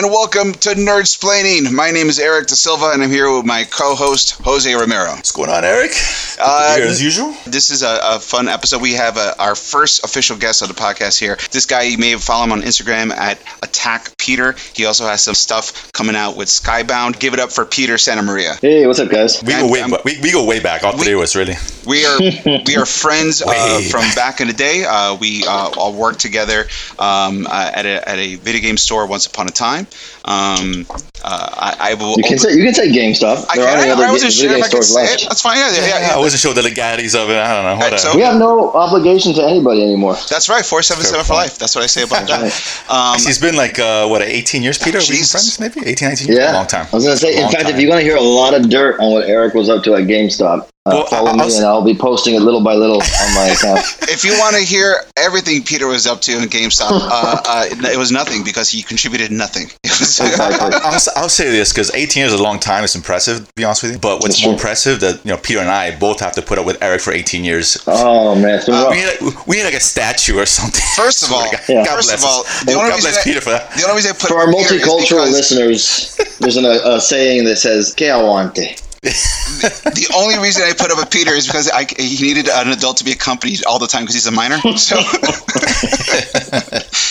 And welcome to Nerd Splaining. My name is Eric Da Silva, and I'm here with my co-host Jose Romero. What's going on, Eric? Uh, Here as usual. This is a, a fun episode. We have uh our first official guest on the podcast here. This guy, you may follow him on Instagram at Attack Peter. He also has some stuff coming out with Skybound. Give it up for Peter Santa Maria. Hey, what's up, guys? We I'm- go way, I'm- we, we go way back. All three of us, really. We are we are friends uh, from back in the day. Uh, we uh, all worked together um, uh, at, a, at a video game store once upon a time. Um, uh, I, I will. You can say you can say GameStop. I, There can, aren't I, other I wasn't ga- sure if I could stores say left. it. That's fine. Yeah, yeah, yeah. I wasn't sure the legalities of it. I don't know. Right, Whatever. so- We have no obligation to anybody anymore. That's right. Four seven seven for life. That's what I say about that. Right. Um, Actually, it's been like uh, what 18 years, Peter. We've been Jesus. friends, maybe 18, 19 years. Yeah, a long time. I was gonna say. In fact, time. if you want to hear a lot of dirt on what Eric was up to at GameStop, uh, Well, follow me, I'll and I'll be posting it little by little on my account. if you want to hear everything Peter was up to in GameStop, uh, uh, it was nothing because he contributed nothing. Exactly. I'll, s- I'll say this because 18 years is a long time. It's impressive, to be honest with you. But what's That's more true. impressive that you know Peter and I both have to put up with Eric for 18 years. Oh man, it's been Uh, rough. we, need like, we need like a statue or something. First of all, God, Yeah. God first bless of all, the only God reason bless I- Peter for that. the only reason I put For our it here is multicultural because listeners, there's an, a, a saying that says "Que aguante." The only reason I put up with Peter is because I, he needed an adult to be accompanied all the time because he's a minor. So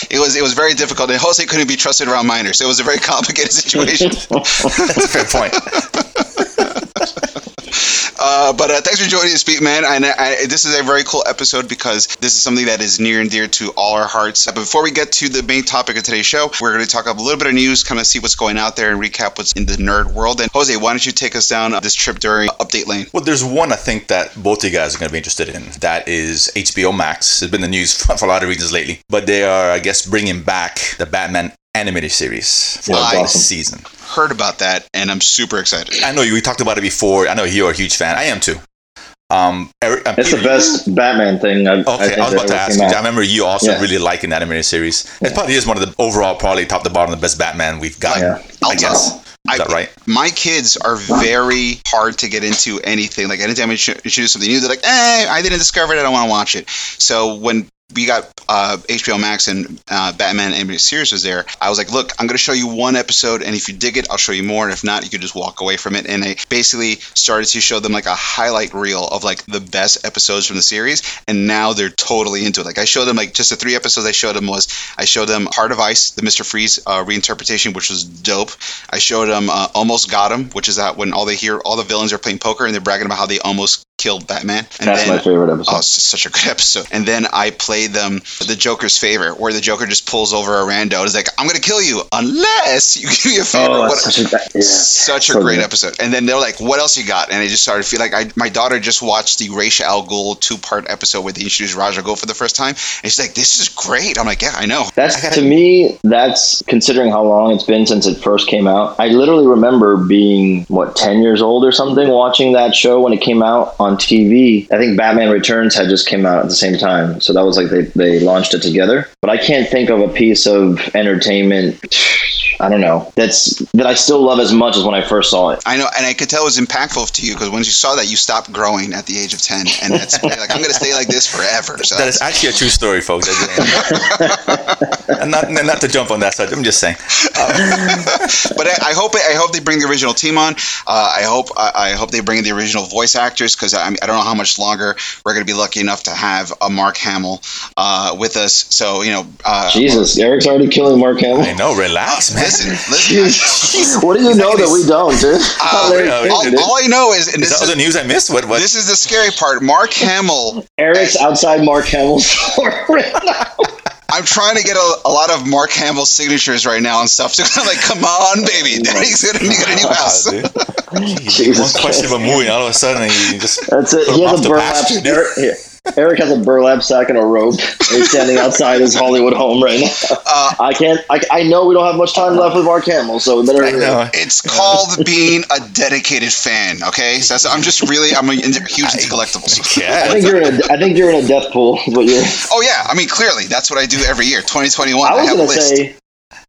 it was it was very difficult. And Jose couldn't be trusted around minors, so it was a very complicated situation. That's a fair point. Uh, but uh, thanks for joining us, Pete, man. And I, this is a very cool episode because this is something that is near and dear to all our hearts. But before we get to the main topic of today's show, we're going to talk a little bit of news, kind of see what's going out there, and recap what's in the nerd world. And Jose, why don't you take us down this trip during Update Lane? Well, there's one I think that both of you guys are going to be interested in. That is HBO Max. It's been the news for a lot of reasons lately, but they are, I guess, bringing back the Batman animated series for Nice. Awesome. season. Heard about that, and I'm super excited. I know you. We talked about it before. I know you're a huge fan. I am too. Um, Eric, um, It's the Peter, best Batman thing I've, I Okay, think I was about to ask you. I remember you also Yeah. really liking that animated series. It probably is one of the overall, probably top to bottom, the best Batman we've got. Yeah. I'll I guess. tell- Is that right? My kids are very hard to get into anything. Like anytime I sh- introduce something new, they're like, "Eh, I didn't discover it. I don't want to watch it." So when we got uh, HBO Max and uh, Batman animated series was there, I was like, "Look, I'm going to show you one episode, and if you dig it, I'll show you more. And if not, you can just walk away from it." And I basically started to show them like a highlight reel of like the best episodes from the series, and now they're totally into it. Like I showed them like just the three episodes I showed them was I showed them Heart of Ice, the Mister Freeze uh, reinterpretation, which was dope. I showed them uh, Almost Got Him, which is that when all they hear all the villains are playing poker and they're bragging about how they almost killed Batman. And That's then, my favorite episode. Oh, it's just such a good episode. And then I played them the Joker's favor, where the Joker just pulls over a rando and is like, "I'm gonna kill you unless you give me a favor." oh, What- such a yeah. such a So great good. episode. And then they're like, "What else you got?" And I just started to feel like I, my daughter just watched the Ra's al Ghul two part episode where they introduced Ra's al Ghul for the first time, and she's like, "This is great." I'm like, "Yeah, I know." That's to me. That's considering how long it's been since it first came out. I literally remember being what ten years old or something, watching that show when it came out on TV. I think Batman Returns had just came out at the same time, so that was like they they launched it together. But I can't think of a piece of entertainment. I don't know. That's that I still love as much as when I first saw it. I know, and I could tell it was impactful to you because once you saw that, you stopped growing at the age of ten, and that's like I'm gonna stay like this forever. So That is actually a true story, folks. and not, and not to jump on that side. I'm just saying. but I, I hope I hope they bring the original team on. Uh, I hope I, I hope they bring the original voice actors because I, I don't know how much longer we're going to be lucky enough to have a Mark Hamill uh, with us. So you know, uh, Jesus, Eric's already killing Mark Hamill. I know. Relax, man. Listen, listen. what do you know that we don't, dude? Uh, Larry really? All, all I know is, and Is this that is, other news I missed? What? What? this is the scary part. Mark Hamill. Eric's outside Mark Hamill's door right now. I'm trying to get a, a lot of Mark Hamill signatures right now and stuff. So I'm like, come on, baby, Daddy's gonna get a new house. Jesus One question of a movie, and all of a sudden, you just That's it. He has a the burn pasture, Eric, here. Eric has a burlap sack and a rope. And he's standing outside his Hollywood home right now. Uh, I can't. I, I know we don't have much time left with Mark Hamill, so we better. I know. It's called being a dedicated fan. Okay, so that's, I'm just really I'm a, huge into collectibles. Yeah. I think you're in a. I think you're in a death pool. Is what you're. Oh yeah, I mean clearly that's what I do every year. 2021, I I, was have gonna list. say.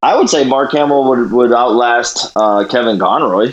I would say Mark Hamill would, would outlast uh, Kevin Conroy.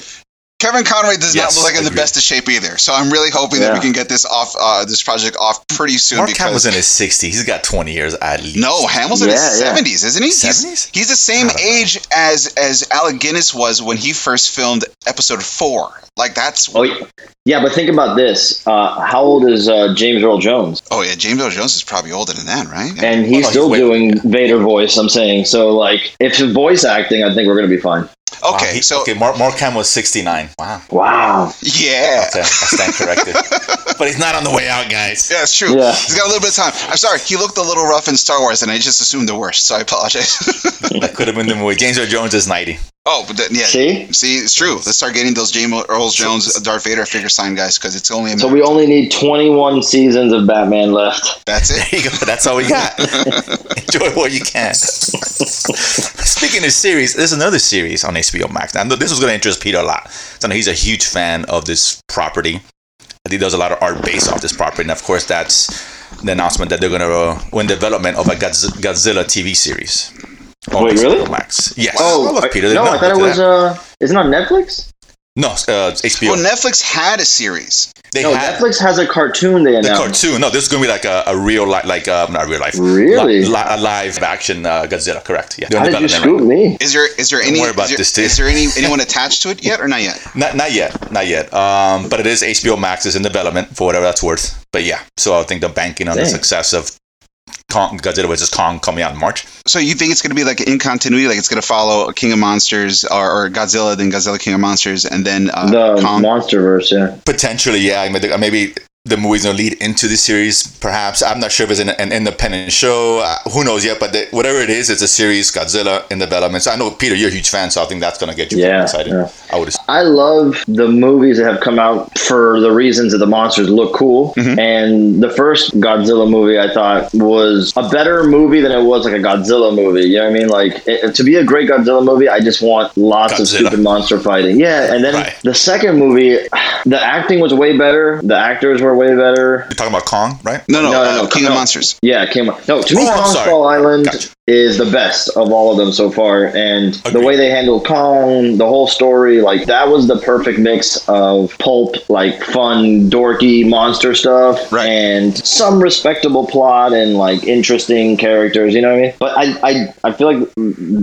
Kevin Conroy does Yes, not look like in the best of shape either. So I'm really hoping that we can get this off, uh, this project off pretty soon. Mark because Hamill's in his 60s. He's got 20 years at least. no, Hamill's in his Yeah, yeah. 70s, isn't he? 70s? He's, he's the same I don't know. age as as Alec Guinness was when he first filmed episode four. Like that's Oh, yeah. yeah, but think about this. Uh, how old is uh, James Earl Jones? oh yeah, James Earl Jones is probably older than that, right? And Oh, he's no, still he's doing Vader voice. I'm saying so. Like, if it's voice acting, I think we're gonna be fine. Wow, okay, he- so okay, Mark, Mark was 69. Wow. Wow. yeah, Okay, I stand corrected. but he's not on the way out, guys. Yeah, it's true. Yeah. He's got a little bit of time. I'm sorry, he looked a little rough in Star Wars, and I just assumed the worst, so I apologize. That could have been the movie. James Earl Jones is 90. Oh, but then, yeah. See? See, it's true. Let's start getting those James Earl Jones, Darth Vader figure sign guys, because it's only a So we only need 21 seasons of Batman left. That's it. There you go. That's all we got. Enjoy what you can. Speaking of series, there's another series on HBO Max. Now, this was going to interest Peter a lot. So he's a huge fan of this property. He does a lot of art based off this property, and of course, that's the announcement that they're going to uh, win development of a Godzilla TV series. On Wait, HBO really? Max. Yes. Oh, look, I- Peter. no, I thought it was. Uh, isn't on Netflix? no, uh, it's HBO. Well, Netflix had a series. they No, had Netflix has a cartoon they announced the cartoon. No, this is going to be like a, a real life, like uh, not real life, Really? li- li- a live action uh, Godzilla. Correct. Yeah. They're How did you development right scoop me? Is there is there any worry about is there, this, too. is there any anyone attached to it yet or not yet? Not, not yet, not yet. Um, but it is HBO Max is in development for whatever that's worth. But yeah, so I think they're banking on the success of Kong, Godzilla vs Kong coming out in March. So you think it's going to be like in continuity, like it's going to follow King of Monsters or, or Godzilla, then Godzilla King of Monsters, and then uh, The Kong? MonsterVerse, yeah. Potentially, yeah. Maybe the movie's gonna lead into the series. Perhaps I'm not sure if it's an, an independent show. Uh, who knows yet? But the, whatever it is, it's a series. Godzilla in development. So I know Peter, you're a huge fan, so I think that's gonna get you Yeah, excited. yeah. I would. assume. I love the movies that have come out for the reasons that the monsters look cool. Mm-hmm. And the first Godzilla movie I thought was a better movie than it was like a Godzilla movie. You know what I mean? Like it, to be a great Godzilla movie, I just want lots of stupid monster fighting. Yeah, and then Right. the second movie, the acting was way better. The actors were way better. You're talking about Kong, right? No, no, No, no, uh, no, King of. Monsters. Yeah, it came No, to me, Oh, I'm Kong. Skull Island Gotcha. Is the best of all of them so far. And the way they handled Kong, the whole story, like that was the perfect mix of pulp, like fun, dorky monster stuff, Right. and some respectable plot and like interesting characters. You know what I mean? But I, I, I feel like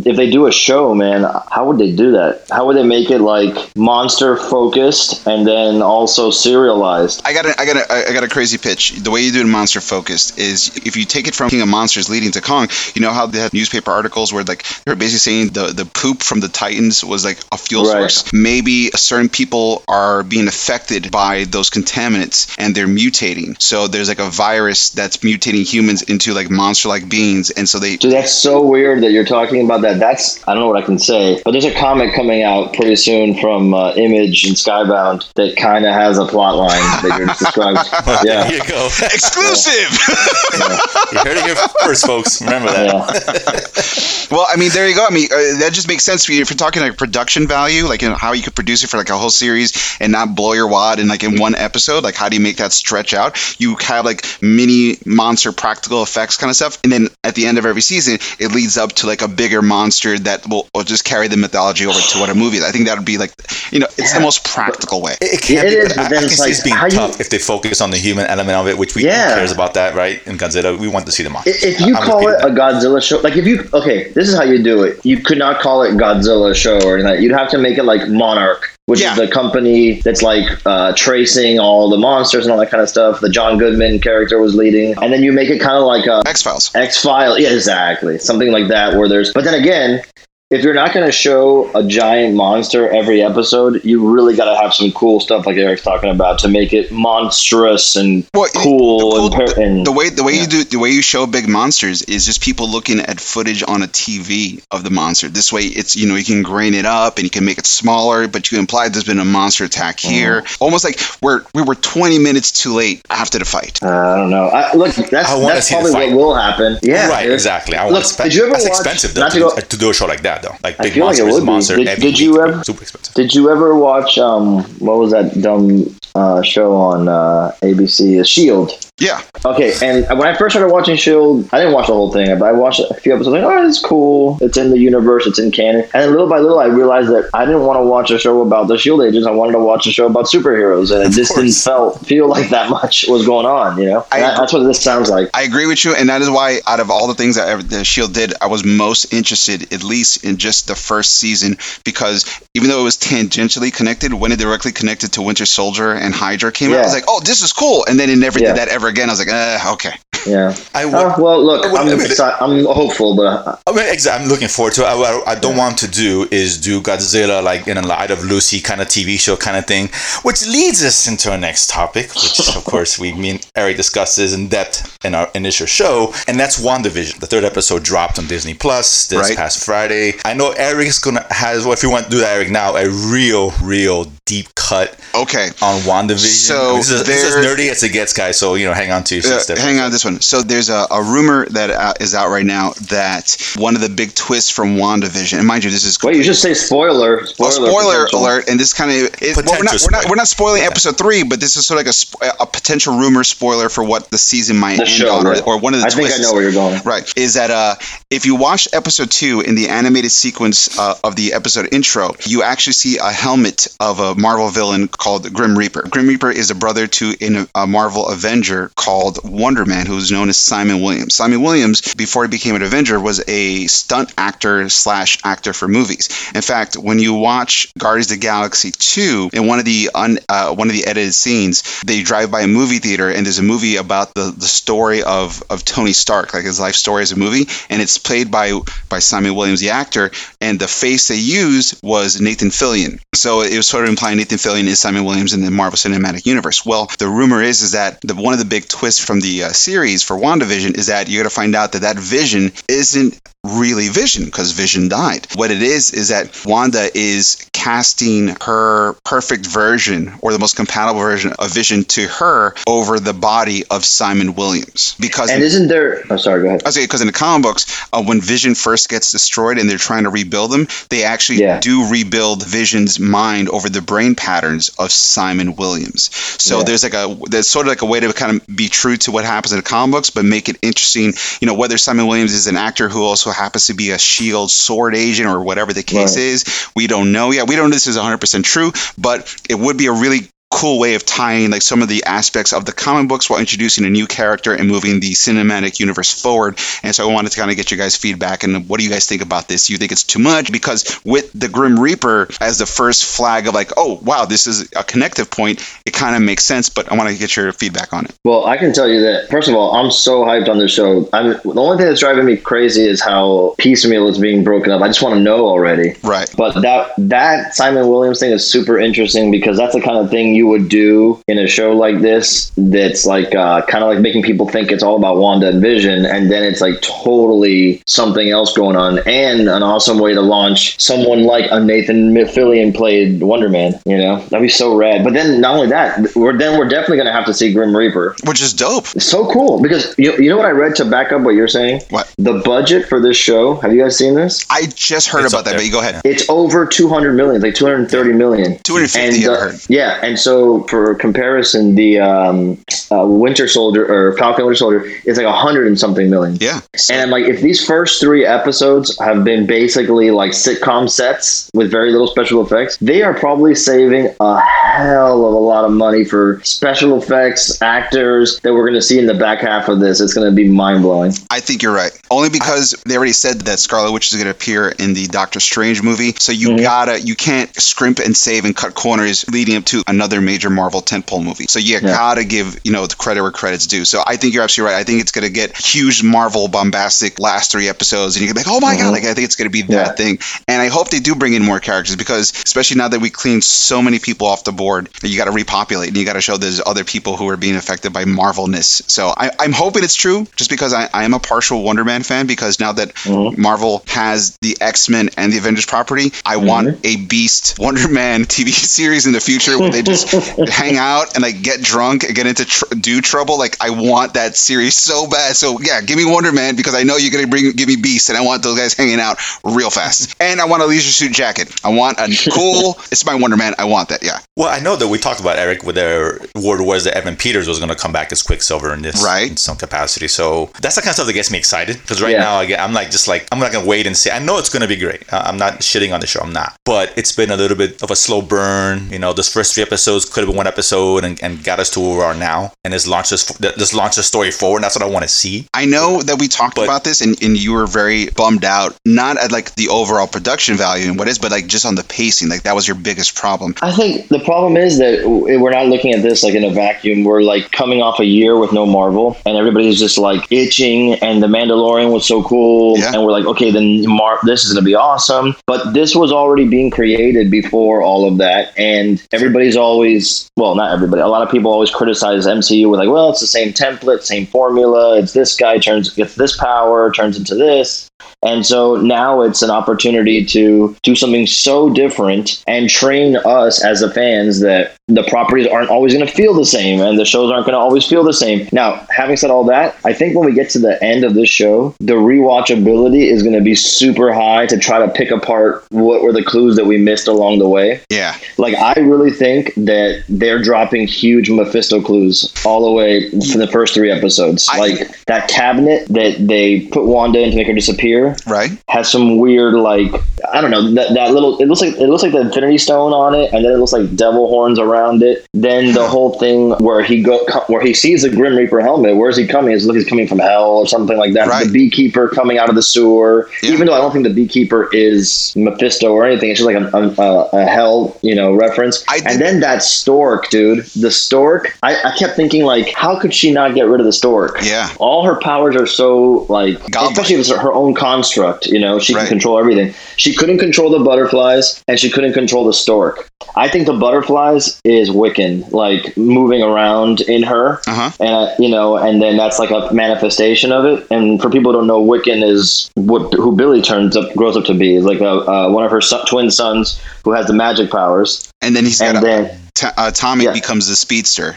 if they do a show, man, how would they do that? How would they make it like monster focused and then also serialized? I got a, I got a, I got a crazy pitch. The way you do it Monster Focused is if you take it from King of Monsters leading to Kong, you know how they had newspaper articles where like they were basically saying the the poop from the Titans was like a fuel Right. source. Maybe certain people are being affected by those contaminants and they're mutating. So there's like a virus that's mutating humans into like monster-like beings, and so they Dude, that's so weird that you're talking about that. That's I don't know what I can say, but there's a comic coming out pretty soon from uh, Image and Skybound that kind of has a plot line that you're just describing. There Yeah, you go. exclusive. you heard it here first, folks. Remember that. yeah. Well, I mean, there you go. I mean, uh, that just makes sense for you if you're talking like production value, like you know, how you could produce it for like a whole series and not blow your wad in like in one episode. Like, how do you make that stretch out? You have like mini monster practical effects kind of stuff, and then at the end of every season, it leads up to like a bigger monster that will, will just carry the mythology over to what a movie. I think that would be like, you know, it's the most practical way. It, it can It be, is, but but I, I can it's see it's like, being how you- tough if they focus on the human element of it, which we Yeah. cares about that, right? In Godzilla, we want to see the monsters. If you I'm call Peter it a Godzilla show, like if you okay, this is how you do it. You could not call it Godzilla show or anything. You'd have to make it like Monarch, which Yeah. is the company that's like uh, tracing all the monsters and all that kind of stuff. The John Goodman character was leading, and then you make it kind of like a X Files. X File, yeah, exactly, something like that. Where there's, but then again, if you're not going to show a giant monster every episode, you really got to have some cool stuff like Eric's talking about to make it monstrous and Well, cool, the, and, cool- per- and the way the way yeah. you do the way you show big monsters is just people looking at footage on a TV of the monster. This way, it's you know you can grain it up and you can make it smaller, but you imply there's been a monster attack here, Mm-hmm. almost like we're we were 20 minutes too late after the fight. Uh, I don't know. I, look, that's, I that's probably what will happen. Yeah, right, exactly. I Look, want spend. did you ever That's watch- expensive though, to to, go- to do a show like that though. Like I big like monsters, be. monster Did- did you ever- super expensive? Did you ever watch um what was that dumb uh, show on uh, ABC, The Shield? Yeah, Okay, and when I first started watching Shield, I didn't watch the whole thing, but I watched a few episodes. Like, oh, it's cool. It's in the universe. It's in canon. And then little by little, I realized that I didn't want to watch a show about the Shield agents. I wanted to watch a show about superheroes, and it Of just didn't felt feel like that much was going on. You know, I that- that's what this sounds like. I agree with you, and that is why out of all the things that ever, the Shield did, I was most interested, at least in just the first season, because even though it was tangentially connected, when it directly connected to Winter Soldier and Hydra came out, I was like, oh, this is cool, and then it never Yeah. did that ever again. I was like, uh, okay. Yeah. I would. Oh, well, look, would- I'm, I mean- I'm hopeful, but uh, I mean, exactly. I'm looking forward to it. I, I, don't want to do is do Godzilla like in a I Love Lucy kind of TV show kind of thing, which leads us into our next topic, which of course we, mean Eric discusses in depth in our initial show, and that's WandaVision. The third episode dropped on Disney Plus this Right. past Friday. I know Eric's gonna has, well, if you want to do that, Eric, now a real, real deep cut Okay. on WandaVision. So I mean, this, is, this is there- nerdy as it gets, guys. So you know, hang on to your Uh, hang on this one. So there's a, a rumor that uh, is out right now that one of the big twists from WandaVision, and mind you, this is wait, you just say spoiler. Well, Spoiler, spoiler alert, and this kind of it, well, we're, not, we're not we're not spoiling episode three, but this is sort of like a, sp- a potential rumor spoiler for what the season might The end show, on, or, right. or one of the I think. I know where you're going. Right, is that uh, if you watch episode two in the animated sequence uh, of the episode intro, you actually see a helmet of a Marvel villain called Grim Reaper. Grim Reaper is a brother to in a Marvel Avenger called Wonder Man, who's known as Simon Williams. Simon Williams, before he became an Avenger, was a stunt actor slash actor for movies. In fact, when you watch Guardians of the Galaxy 2, in one of the un, uh, one of the edited scenes, they drive by a movie theater and there's a movie about the, the story of, of Tony Stark, like his life story as a movie, and it's played by by Simon Williams, the actor, and the face they used was Nathan Fillion. So it was sort of implying Nathan Fillion is Simon Williams in the Marvel Cinematic Universe. Well, the rumor is is that the, one of the big twists from the uh, series for WandaVision is that you're going to find out that that Vision isn't really Vision because Vision died. What it is is that Wanda is casting her perfect version or the most compatible version of Vision to her over the body of Simon Williams because And isn't there? Oh, sorry. Go ahead. I say because in the comic books, uh, when Vision first gets destroyed and they're trying to rebuild them, they actually Yeah. do rebuild Vision's mind over the brain patterns of Simon Williams. So Yeah. there's like a there's sort of like a way to kind of be true to what happens in the comic books, but make it interesting. You know, whether Simon Williams is an actor who also happens to be a Shield sword agent or whatever the case Right. is, we don't know yet. We don't know if this is 100% true, but it would be a really cool way of tying like some of the aspects of the comic books while introducing a new character and moving the cinematic universe forward. And so I wanted to kind of get you guys feedback and what do you guys think about this? You think it's too much? Because with the Grim Reaper as the first flag of like, oh wow, this is a connective point, it kind of makes sense. But I want to get your feedback on it. Well, I can tell you that first of all, I'm so hyped on this show. I'm the only thing that's driving me crazy is how piecemeal it's being broken up. I just want to know already. Right. But that that Simon Williams thing is super interesting because that's the kind of thing you would do in a show like this. That's like uh, kind of like making people think it's all about Wanda and Vision, and then it's like totally something else going on, and an awesome way to launch someone like a Nathan Fillion played Wonder Man. You know, that'd be so rad. But then not only that, we're then we're definitely gonna have to see Grim Reaper. Which is dope. It's so cool because you, you know what I read to back up what you're saying. What? The budget for this show? Have you guys seen this? I just heard It's about that, there. but you go ahead. It's over 200 million, like 230 million. 250, And, uh, yeah, and so for comparison, the um, uh, Winter Soldier or Falcon Winter Soldier is like a hundred and something million. Yeah. And I'm like, if these first three episodes have been basically like sitcom sets with very little special effects, they are probably saving a hell of a lot of money for special effects, actors that we're going to see in the back half of this. It's going to be mind blowing. I think you're right. Only because they already said that Scarlet Witch is going to appear in the Doctor Strange movie. So you Mhm. gotta, you can't scrimp and save and cut corners leading up to another major Marvel tentpole movie. So you gotta give, you know, the credit where credit's due. So I think you're absolutely right. I think it's going to get huge Marvel bombastic last three episodes, and you're going to be like, oh my god, Mhm. like I think it's going to be that Yeah. thing. And I hope they do bring in more characters because, especially now that we cleaned so many people off the board, you got to repopulate and you got to show there's other people who are being affected by Marvelness. So I, I'm hoping it's true, just because I, I am a partial Wonder Man fan. Because now that Mhm. Marvel has the X Men and the Avengers property, I want a Beast Wonder Man TV series in the future where they just hang out and like get drunk and get into tr- do trouble. Like I want that series so bad. So yeah, give me Wonder Man because I know you're gonna bring give me Beast, and I want those guys hanging out real fast. And I want a leisure suit jacket. I want a cool. it's my Wonder Man. I want that. Yeah. Well, I know that we talked about Eric with their word was that Evan Peters was going to come back as Quicksilver in this Right. in some capacity. So that's the kind of stuff that gets me excited because right Yeah. now I get, I'm like just like I'm not gonna wait and see. I know it's going to be great. I- I'm not shitting on the show. I'm not. But it's been a little bit of a slow burn. You know, those first three episodes could have been one episode and, and got us to where we are now, and it's launched this this launched the story forward. And that's what I want to see. I know that we talked But- about this and, and you were very bummed out, not at like the overall production value and what is, but like just on the pacing. Like that was your biggest problem. I think the problem is that we're not looking at this like in a vacuum. We're like coming off a year with no Marvel, and everybody's just like itching. And the Mandalorian was so cool, Yeah. and we're like, okay, then Mar- this is going to be awesome. But this was already being created before all of that, and everybody's always well, not everybody. A lot of people always criticize MCU with like, well, it's the same template, same formula. It's this guy turns gets this power, turns into this. And so now it's an opportunity to do something so different and train us as the fans that the properties aren't always going to feel the same and the shows aren't going to always feel the same. Now, having said all that, I think when we get to the end of this show, the rewatchability is going to be super high to try to pick apart what were the clues that we missed along the way. Yeah. Like, I really think that they're dropping huge Mephisto clues all the way from the first three episodes. I- like, that cabinet that they put Wanda in to make her disappear Right. has some weird like I don't know that, that little it looks like it looks like the Infinity Stone on it, and then it looks like devil horns around it. Then the whole thing where he go where he sees the Grim Reaper helmet. Where's he coming? It's like he's coming from hell or something like that. Right. Beekeeper coming out of the sewer. Yeah. Even though I don't think the beekeeper is Mephisto or anything, it's just like a, a, a hell you know reference. And then that stork, dude, the stork. I, I kept thinking like, how could she not get rid of the stork? Yeah. all her powers are so like especially if it's her own construct you know she Right. can control everything she couldn't control the butterflies and she couldn't control the stork i think the butterflies is wiccan like moving around in her Uh huh. and you know and then that's like a manifestation of it and for people who don't know wiccan is what who billy turns up grows up to be is like a, uh, one of her son, twin sons who has the magic powers And then he's got and then T- uh, Tommy Yeah. becomes the speedster.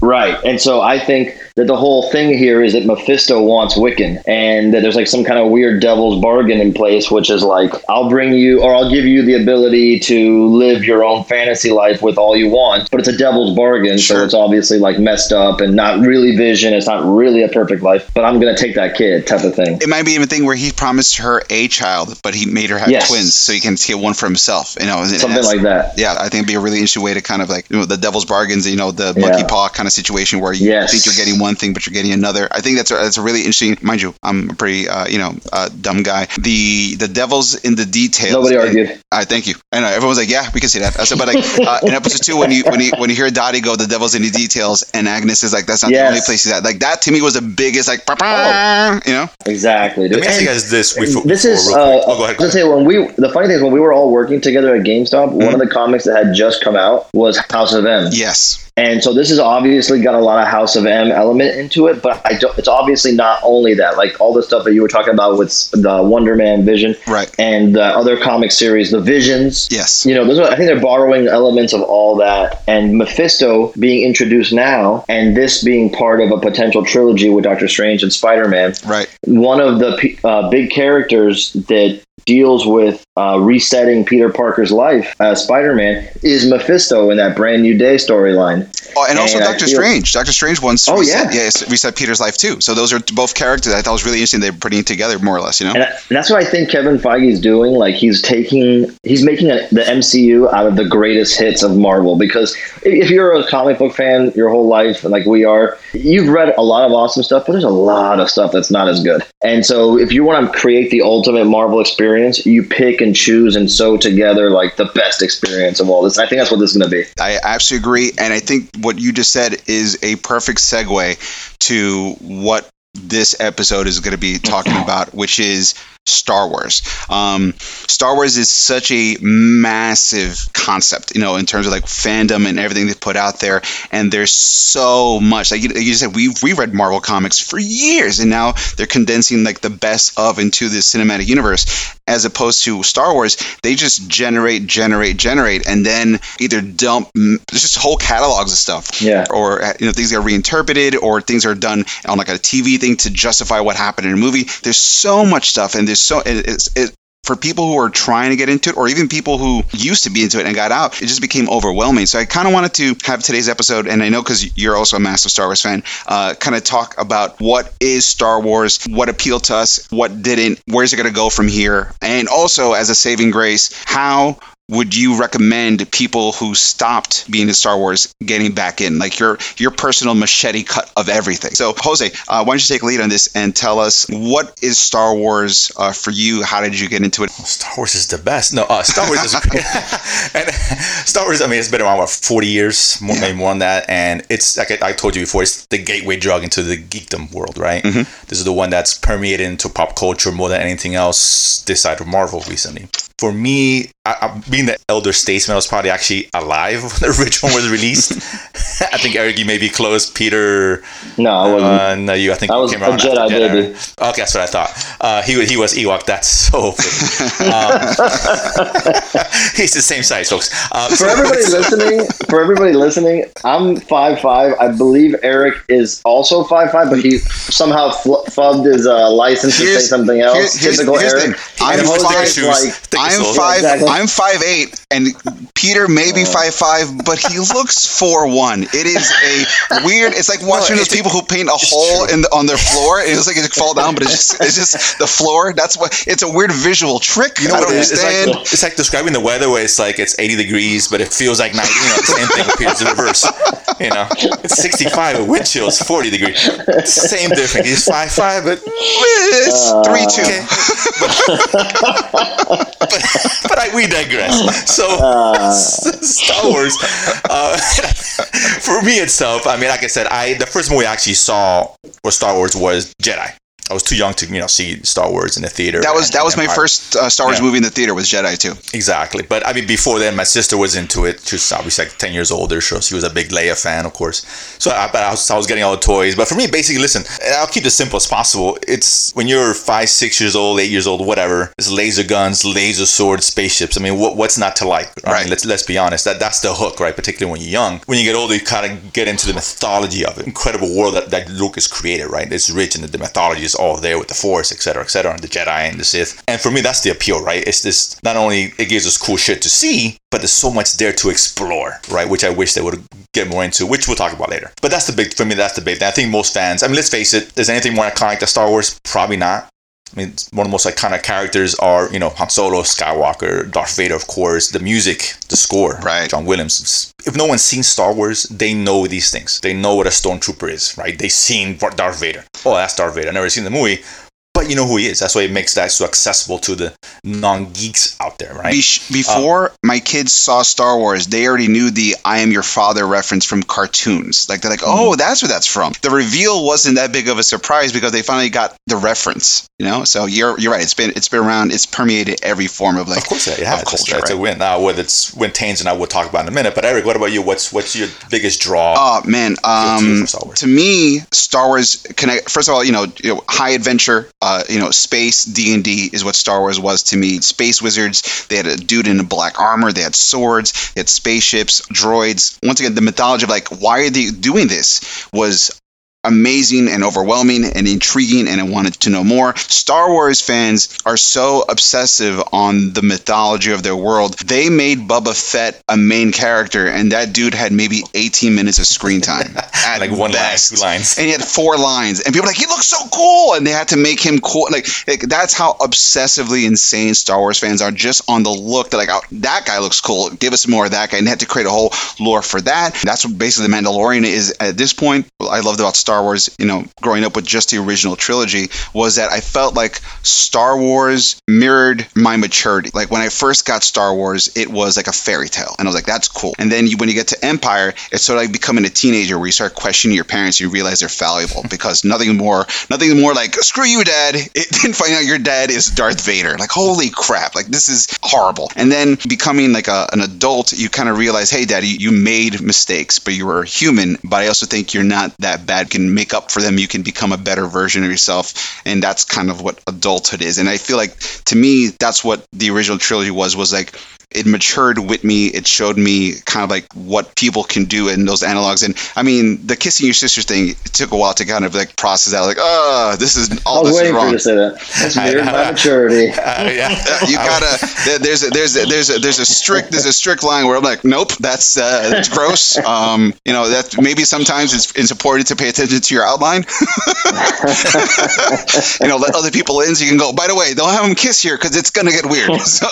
Right. And so I think that the whole thing here is that Mephisto wants Wiccan and that there's like some kind of weird devil's bargain in place, which is like, I'll bring you or I'll give you the ability to live your own fantasy life with all you want, but it's a devil's bargain. Sure. So it's obviously like messed up and not really vision. It's not really a perfect life, but I'm going to take that kid type of thing. It might be even a thing where he promised her a child, but he made her have Yes. twins, so he can get one for himself. You know, Something like that. Yeah, I think it'd be a really interesting way to kind of like you know the devil's bargains, you know, the Yeah. monkey paw kind of situation where you Yes. think you're getting one thing but you're getting another. I think that's a, that's a really interesting. Mind you, I'm a pretty uh, you know uh, dumb guy. The the devil's in the details. Nobody And- argued. I thank you. I know everyone's like, yeah, we can see that. I said, but like uh, in episode two, when you when you when you hear Dottie go, the devil's in the details, and Agnes is like, that's not the only place he's at. Like that to me was the biggest like, Oh. you know. Exactly. Let me ask you guys this before. this is uh. I Oh, go ahead. was gonna say when we the funny thing is when we were all working together at GameStop, one of the comics that had just come out was House of M, Yes. and so this has obviously got a lot of House of M element into it. But I don't, it's obviously not only that. Like all the stuff that you were talking about with the Wonder Man Vision Right. and the other comic series, the Visions. Yes. You know, those are, I think they're borrowing elements of all that, and Mephisto being introduced now, and this being part of a potential trilogy with Doctor Strange and Spider Man Right. one of the uh, big characters that deals with uh, resetting Peter Parker's life as Spider-Man is Mephisto in that brand new day storyline. Oh, and also And Doctor feel- Strange. Doctor Strange once Oh, reset, yeah. yes, reset Peter's life too. So those are both characters I thought was really interesting. They're putting it together more or less, you know. And, I- and that's what I think Kevin Feige's doing. Like he's taking, he's making a, the MCU out of the greatest hits of Marvel. Because if if you're a comic book fan your whole life, like we are, you've read a lot of awesome stuff, but there's a lot of stuff that's not as good. And so, if you want to create the ultimate Marvel experience, you pick and choose and sew together like the best experience of all this. I think that's what this is going to be. I absolutely agree, and I think what you just said is a perfect segue to what this episode is going to be talking about, which is Star Wars. Um, Star Wars is such a massive concept, you know, in terms of like fandom and everything they put out there. And there's so much. Like you, you said, we've we read Marvel comics for years, and now they're condensing like the best of into this cinematic universe. As opposed to Star Wars, they just generate, generate, generate, and then either dump there's just whole catalogs of stuff. Yeah. Or you know things get reinterpreted, or things are done on like a TV thing to justify what happened in a movie. There's so much stuff, and there's so it, it's it, for people who are trying to get into it, or even people who used to be into it and got out, it just became overwhelming. So I kind of wanted to have today's episode, and I know because you're also a massive Star Wars fan, uh, kind of talk about what is Star Wars, what appealed to us, what didn't, where's it going to go from here, and also as a saving grace, how would you recommend people who stopped being in Star Wars getting back in, like your your personal machete cut of everything? So, Jose, uh, why don't you take lead on this and tell us what is Star Wars uh, for you? How did you get into it? Star Wars is the best. No, uh, Star Wars is and Star Wars. I mean, it's been around what forty years, more, Yeah. maybe more than that, and it's like I, I told you before, it's the gateway drug into the geekdom world, right? Mm-hmm. This is the one that's permeated into pop culture more than anything else this side of Marvel recently. For me, I, I, being the elder statesman, I was probably actually alive when the original was released. I think Eric, you may be close. Peter, No, I wasn't. uh, no, you. I think I was came a around after Jedi Jedi. baby. Okay, that's what I thought. Uh, he he was Ewok. That's so. Funny. Um, he's the same size, folks. Uh, for everybody listening, for everybody listening, I'm five five. I believe Eric is also five five, but he somehow fl- fubbed his uh, license to say something else. here's- here's- Typical here's Eric. thing. I'm And five- like, Thick I'm soul. five. Exactly. I'm five eight, and Peter may be uh. five five, but he looks four one. It is a weird. It's like watching those people who paint a hole true. in the, on their floor, and it's like it fall down, but it's just it's just the floor. That's what. It's a weird visual trick. You know I what don't it is? It's like, it's like describing the weather where it's like it's 80 degrees, but it feels like 90. You know, the same thing appears in reverse. You know, it's 65 with wind chills, 40 degrees. Same difference. He's 5'5, but it's three two. okay. but, but I, we digress. So, Star Wars, uh, for me itself, I mean, like I said, I the first movie I actually saw for Star Wars was Jedi. I was too young to, you know, see Star Wars in the theater. That was and- that was and my first uh, Star Wars Yeah. movie in the theater was Jedi too. Exactly. But I mean, before then, my sister was into it. She was obviously like 10 years older, so she was a big Leia fan, of course. So I, but I, was, I was getting all the toys. But for me, basically, listen, I'll keep it as simple as possible. It's when you're five, six years old, eight years old, whatever, it's laser guns, laser swords, spaceships. I mean, what, what's not to like? I Right. mean, let's, let's be honest. That That's the hook, right? Particularly when you're young. When you get older, you kind of get into the mythology of it. Incredible world that, that Lucas created, right? It's rich and the, the mythology is all there with the Force, etc., etc., and the Jedi and the Sith. And for me, that's the appeal, right? It's this not only it gives us cool shit to see, but there's so much there to explore, right? Which I wish they would get more into, which we'll talk about later. But that's the big for me. That's the big. thing. I think most fans. I mean, let's face it. Is anything more iconic than Star Wars? Probably not. I mean, one of the most iconic characters are, you know, Han Solo, Skywalker, Darth Vader, of course, the music, the score, Right. John Williams. If no one's seen Star Wars, they know these things. They know what a stormtrooper is, right? They've seen Darth Vader. Oh, that's Darth Vader. I've never seen the movie, you know who he is. That's why it makes that so accessible to the non-geeks out there, right? Be- before my kids saw Star Wars, they already knew the "I am your father" reference from cartoons. Like they're like, "Oh, that's where that's from." The reveal wasn't that big of a surprise because they finally got the reference. You know, so you're you're right. It's been it's been around. It's permeated every form of like Of course, it has. of culture. It's a win. Now, whether it's when Tains and I will talk about in a minute. But Eric, what about you? What's what's your biggest draw? Oh man, to um, for Star Wars? to me, Star Wars connect. First of all, you know, you know, high adventure, uh, Uh, you know, space D and D is what Star Wars was to me. Space wizards. They had a dude in black armor. They had swords. They had spaceships, droids. Once again, the mythology of like why are they doing this was amazing and overwhelming and intriguing, and I wanted to know more. Star Wars fans are so obsessive on the mythology of their world. They made Boba Fett a main character, and that dude had maybe 18 minutes of screen time. at Like one line, two lines. And he had four lines, and people were like, he looks so cool, and they had to make him cool. Like, like that's how obsessively insane Star Wars fans are, just on the look. That like, oh, that guy looks cool. Give us more of that guy, and they had to create a whole lore for that. That's what basically the Mandalorian is at this point. What I loved about Star Wars, you know, growing up with just the original trilogy, was that I felt like Star Wars mirrored my maturity. Like when I first got Star Wars, it was like a fairy tale, and I was like, that's cool. And then you, when you get to Empire, it's sort of like becoming a teenager where you start questioning your parents, you realize they're fallible because nothing more, nothing more like screw you, dad. It didn't find out your dad is Darth Vader. Like holy crap, like this is horrible. And then becoming like a, an adult, you kind of realize, hey, daddy, you made mistakes, but you were human. But I also think you're not that bad. You can make up for them. You can become a better version of yourself, and that's kind of what adulthood is. And I feel like to me, that's what the original trilogy was. Was like it matured with me. It showed me kind of like what people can do in those analogs. And I mean, the kissing your sister thing took a while to kind of like process that. Like, oh, this is all was this is waiting for you wrong. to say that. That's weird maturity. Uh, yeah. You gotta there's a, there's a, there's a, there's a strict there's a strict line where I'm like nope that's uh, that's gross um you know that maybe sometimes it's, it's important to pay attention to your outline you know let other people in so you can go by the way don't have them kiss here because it's gonna get weird so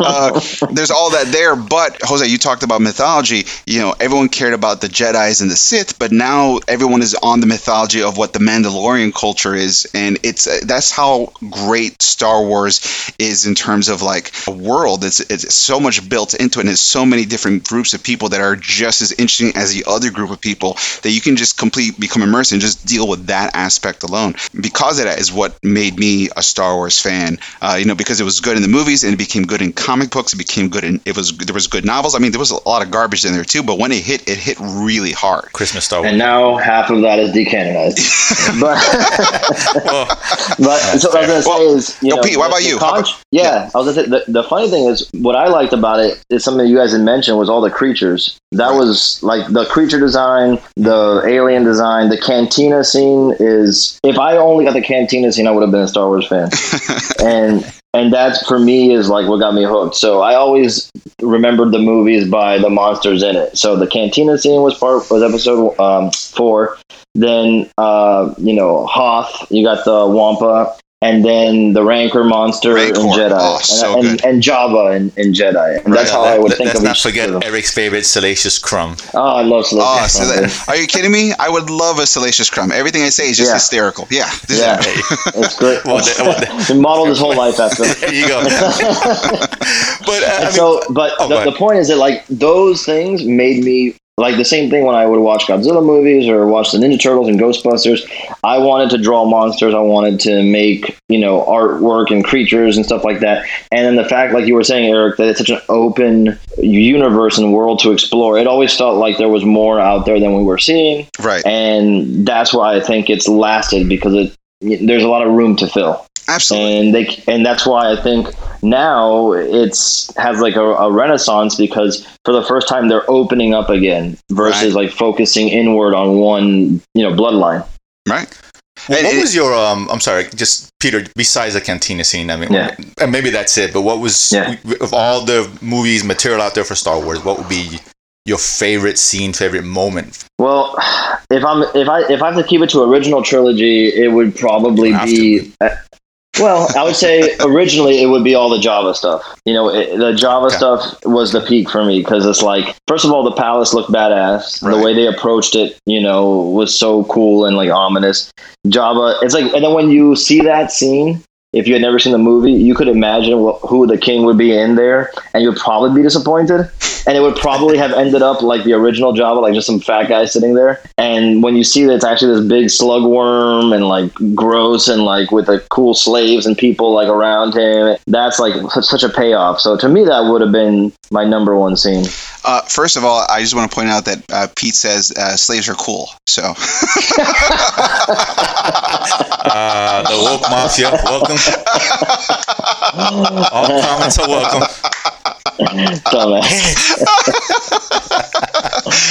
uh, there's all that there but Jose you talked about mythology you know everyone cared about the Jedi's and the Sith but now everyone is on the mythology of what the Mandalorian culture is and it's uh, that's how great Star Wars is in terms of like a world. It's it's so much built into it, and there's so many different groups of people that are just as interesting as the other group of people that you can just complete become immersed and just deal with that aspect alone. Because of that is what made me a Star Wars fan. Uh, you know, because it was good in the movies and it became good in comic books. It became good in it was there was good novels. I mean, there was a lot of garbage in there too, but when it hit, it hit really hard. Christmas Star Wars. And now half of that is decanonized. but well, but so what I was gonna say Well, is, you no, know, Pete, what about you? How con- about- yeah, I was gonna say the, the funny thing is what I liked about it is something you guys had mentioned was all the creatures. That Right. was like the creature design, the alien design, the cantina scene is. If I only got the cantina scene, I would have been a Star Wars fan. and and that for me is like what got me hooked. So I always remembered the movies by the monsters in it. So the cantina scene was part was episode um, four. Then uh, you know Hoth, you got the Wampa, and then the Rancor monster Rancor. in Jedi, Oh, and, so and, good. and Jabba in, in Jedi. And that's how I would let- think let's of not forget. Eric's favorite Salacious Crumb. Oh, I love Oh, Salacious so Crumb, that, are you kidding me? I would love a Salacious Crumb. Everything I say is just Yeah. hysterical. Yeah. Yeah, it's great. Well, the- well, the- he modeled his whole life after. There you go. but uh, I mean, so, but oh, the, the point is that like those things made me like the same thing when I would watch Godzilla movies or watch the Ninja Turtles and Ghostbusters. I wanted to draw monsters. I wanted to make you know artwork and creatures and stuff like that. And then the fact, like you were saying, Eric, that it's such an open universe and world to explore. It always felt like there was more out there than we were seeing, Right. and that's why I think it's lasted because it. There's a lot of room to fill Absolutely. and they and that's why I think now it's has like a, a renaissance because for the first time they're opening up again versus like focusing inward on one you know bloodline. Right. Well, And what it- was your um? I'm sorry, just Peter. Besides the cantina scene, I mean, Yeah. and maybe that's it. But what was Yeah. of all the movies material out there for Star Wars? What would be your favorite scene, favorite moment? Well, if I'm if I if I have to keep it to original trilogy, it would probably be. uh, well, I would say originally it would be all the Jabba stuff. You know, it, the Jabba Okay. stuff was the peak for me because it's like, first of all, the palace looked badass. Right. The way they approached it, you know, was so cool and like ominous. Jabba, it's like, and then when you see that scene, if you had never seen the movie, you could imagine what, who the king would be in there, and you would probably be disappointed. And it would probably have ended up like the original Jabba, like just some fat guy sitting there. And when you see that it's actually this big slug worm and like gross and like with the cool slaves and people like around him, that's like such, such a payoff. So to me, that would have been my number one scene. Uh, first of all, I just want to point out that uh, Pete says uh, slaves are cool. So Uh, the woke mafia, welcome. All comments are welcome. Dumbass.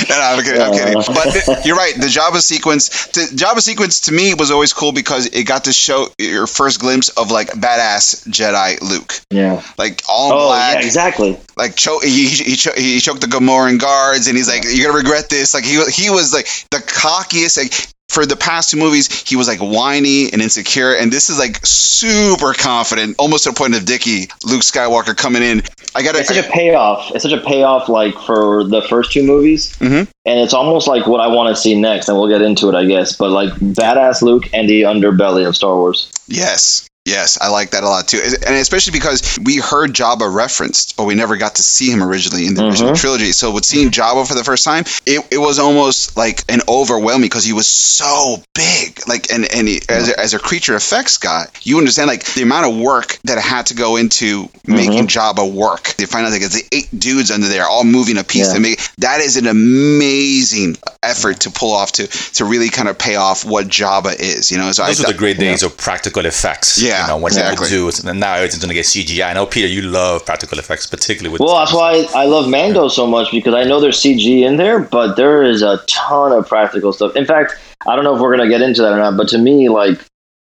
no, I'm kidding. I'm kidding. But you're right. The Jabba sequence, the Jabba sequence to me was always cool because it got to show your first glimpse of like badass Jedi Luke, Yeah. like all Oh, black, yeah, exactly. like choke. He he, he, cho- he choked the Gamorrean guards, and he's like, "You're gonna regret this." Like he he was like the cockiest. Like for the past two movies, he was like whiny and insecure, and this is like super confident, almost to the point of Dickie Luke Skywalker coming in. I gotta. It's such a payoff. It's such a payoff, like for the first two movies, Mhm. and it's almost like what I want to see next. And we'll get into it, I guess. But like badass Luke and the underbelly of Star Wars. Yes. Yes, I like that a lot too, and especially because we heard Jabba referenced, but we never got to see him originally in the original Mhm. trilogy. So with seeing Jabba for the first time, it, it was almost like an overwhelming because he was so big, like and and he, as a, as a creature effects guy, you understand like the amount of work that had to go into making Jabba work. You find out like it's eight dudes under there all moving a piece Yeah. to make that is an amazing effort to pull off to to really kind of pay off what Jabba is. You know, so Those I were the great days of practical effects. Yeah, you know, when exactly. they would do and now everything's gonna get CGI. I know Peter, you love practical effects, particularly with. Well, that's why I love Mando so much because I know there's CG in there, but there is a ton of practical stuff. In fact, I don't know if we're gonna get into that or not, but to me, like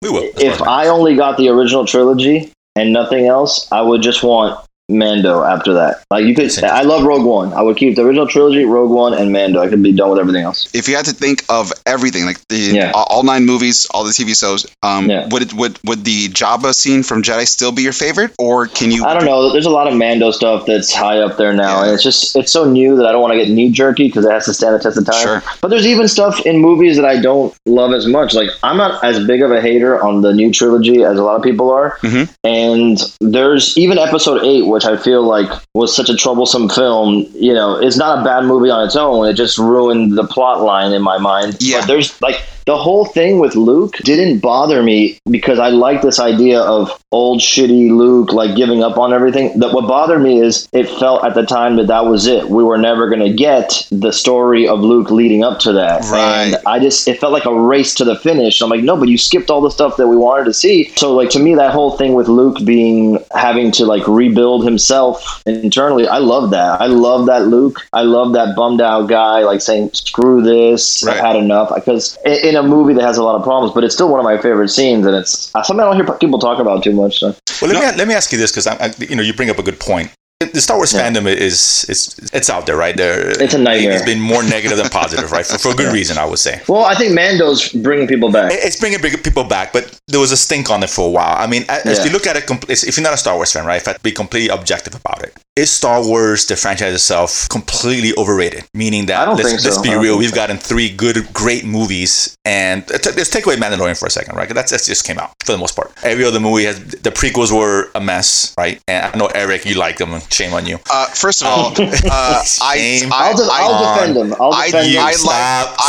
we will. That's if what I only got the original trilogy and nothing else, I would just want Mando after that. Like you could, I love Rogue One. I would keep the original trilogy, Rogue One, and Mando. I could be done with everything else. if you had to think of everything, like the Yeah. all, all nine movies, all the TV shows, um, Yeah. would it would would the Jabba scene from Jedi still be your favorite, or can you? I don't know. There's a lot of Mando stuff that's high up there now, Yeah. and it's just it's so new that I don't want to get knee jerky because it has to stand the test of time. Sure. But there's even stuff in movies that I don't love as much. Like I'm not as big of a hater on the new trilogy as a lot of people are, Mhm. and there's even Episode Eight, which I feel like was such a troublesome film. You know, it's not a bad movie on its own. It just ruined the plot line in my mind. Yeah. But there's like the whole thing with Luke didn't bother me because I like this idea of old shitty Luke like giving up on everything. That what bothered me is it felt at the time that that was it. We were never going to get the story of Luke leading up to that. Right. And I just it felt like a race to the finish. I'm like, no, but you skipped all the stuff that we wanted to see. So like to me, that whole thing with Luke being having to like rebuild himself internally, I love that. I love that Luke. I love that bummed out guy like saying, "Screw this, Right. I've had enough." Because in, in a movie that has a lot of problems, but it's still one of my favorite scenes, and it's uh, something I don't hear people talk about too much. So. Well, let me let me ask you this because I, you know, you bring up a good point. The Star Wars Yeah. fandom is it's it's out there, right? There, It's a nightmare. It's been more negative than positive, right? For, for a good reason, I would say. Well, I think Mando's bringing people back. It's bringing big people back, but there was a stink on it for a while. I mean, a- as Yeah. you look at it, if you're not a Star Wars fan, right? If I have to be completely objective about it, is Star Wars the franchise itself completely overrated? Meaning that let's, so. let's be real, we've so. gotten three good, great movies, and uh, t- let's take away Mandalorian for a second, right? That's that just came out for the most part. Every other movie has the prequels were a mess, right? And I know Eric, you like them. Shame on you. Uh, first of all, uh, I, I I'll, de- I, I'll defend him. I'll I, defend you- him. I Stop, liked,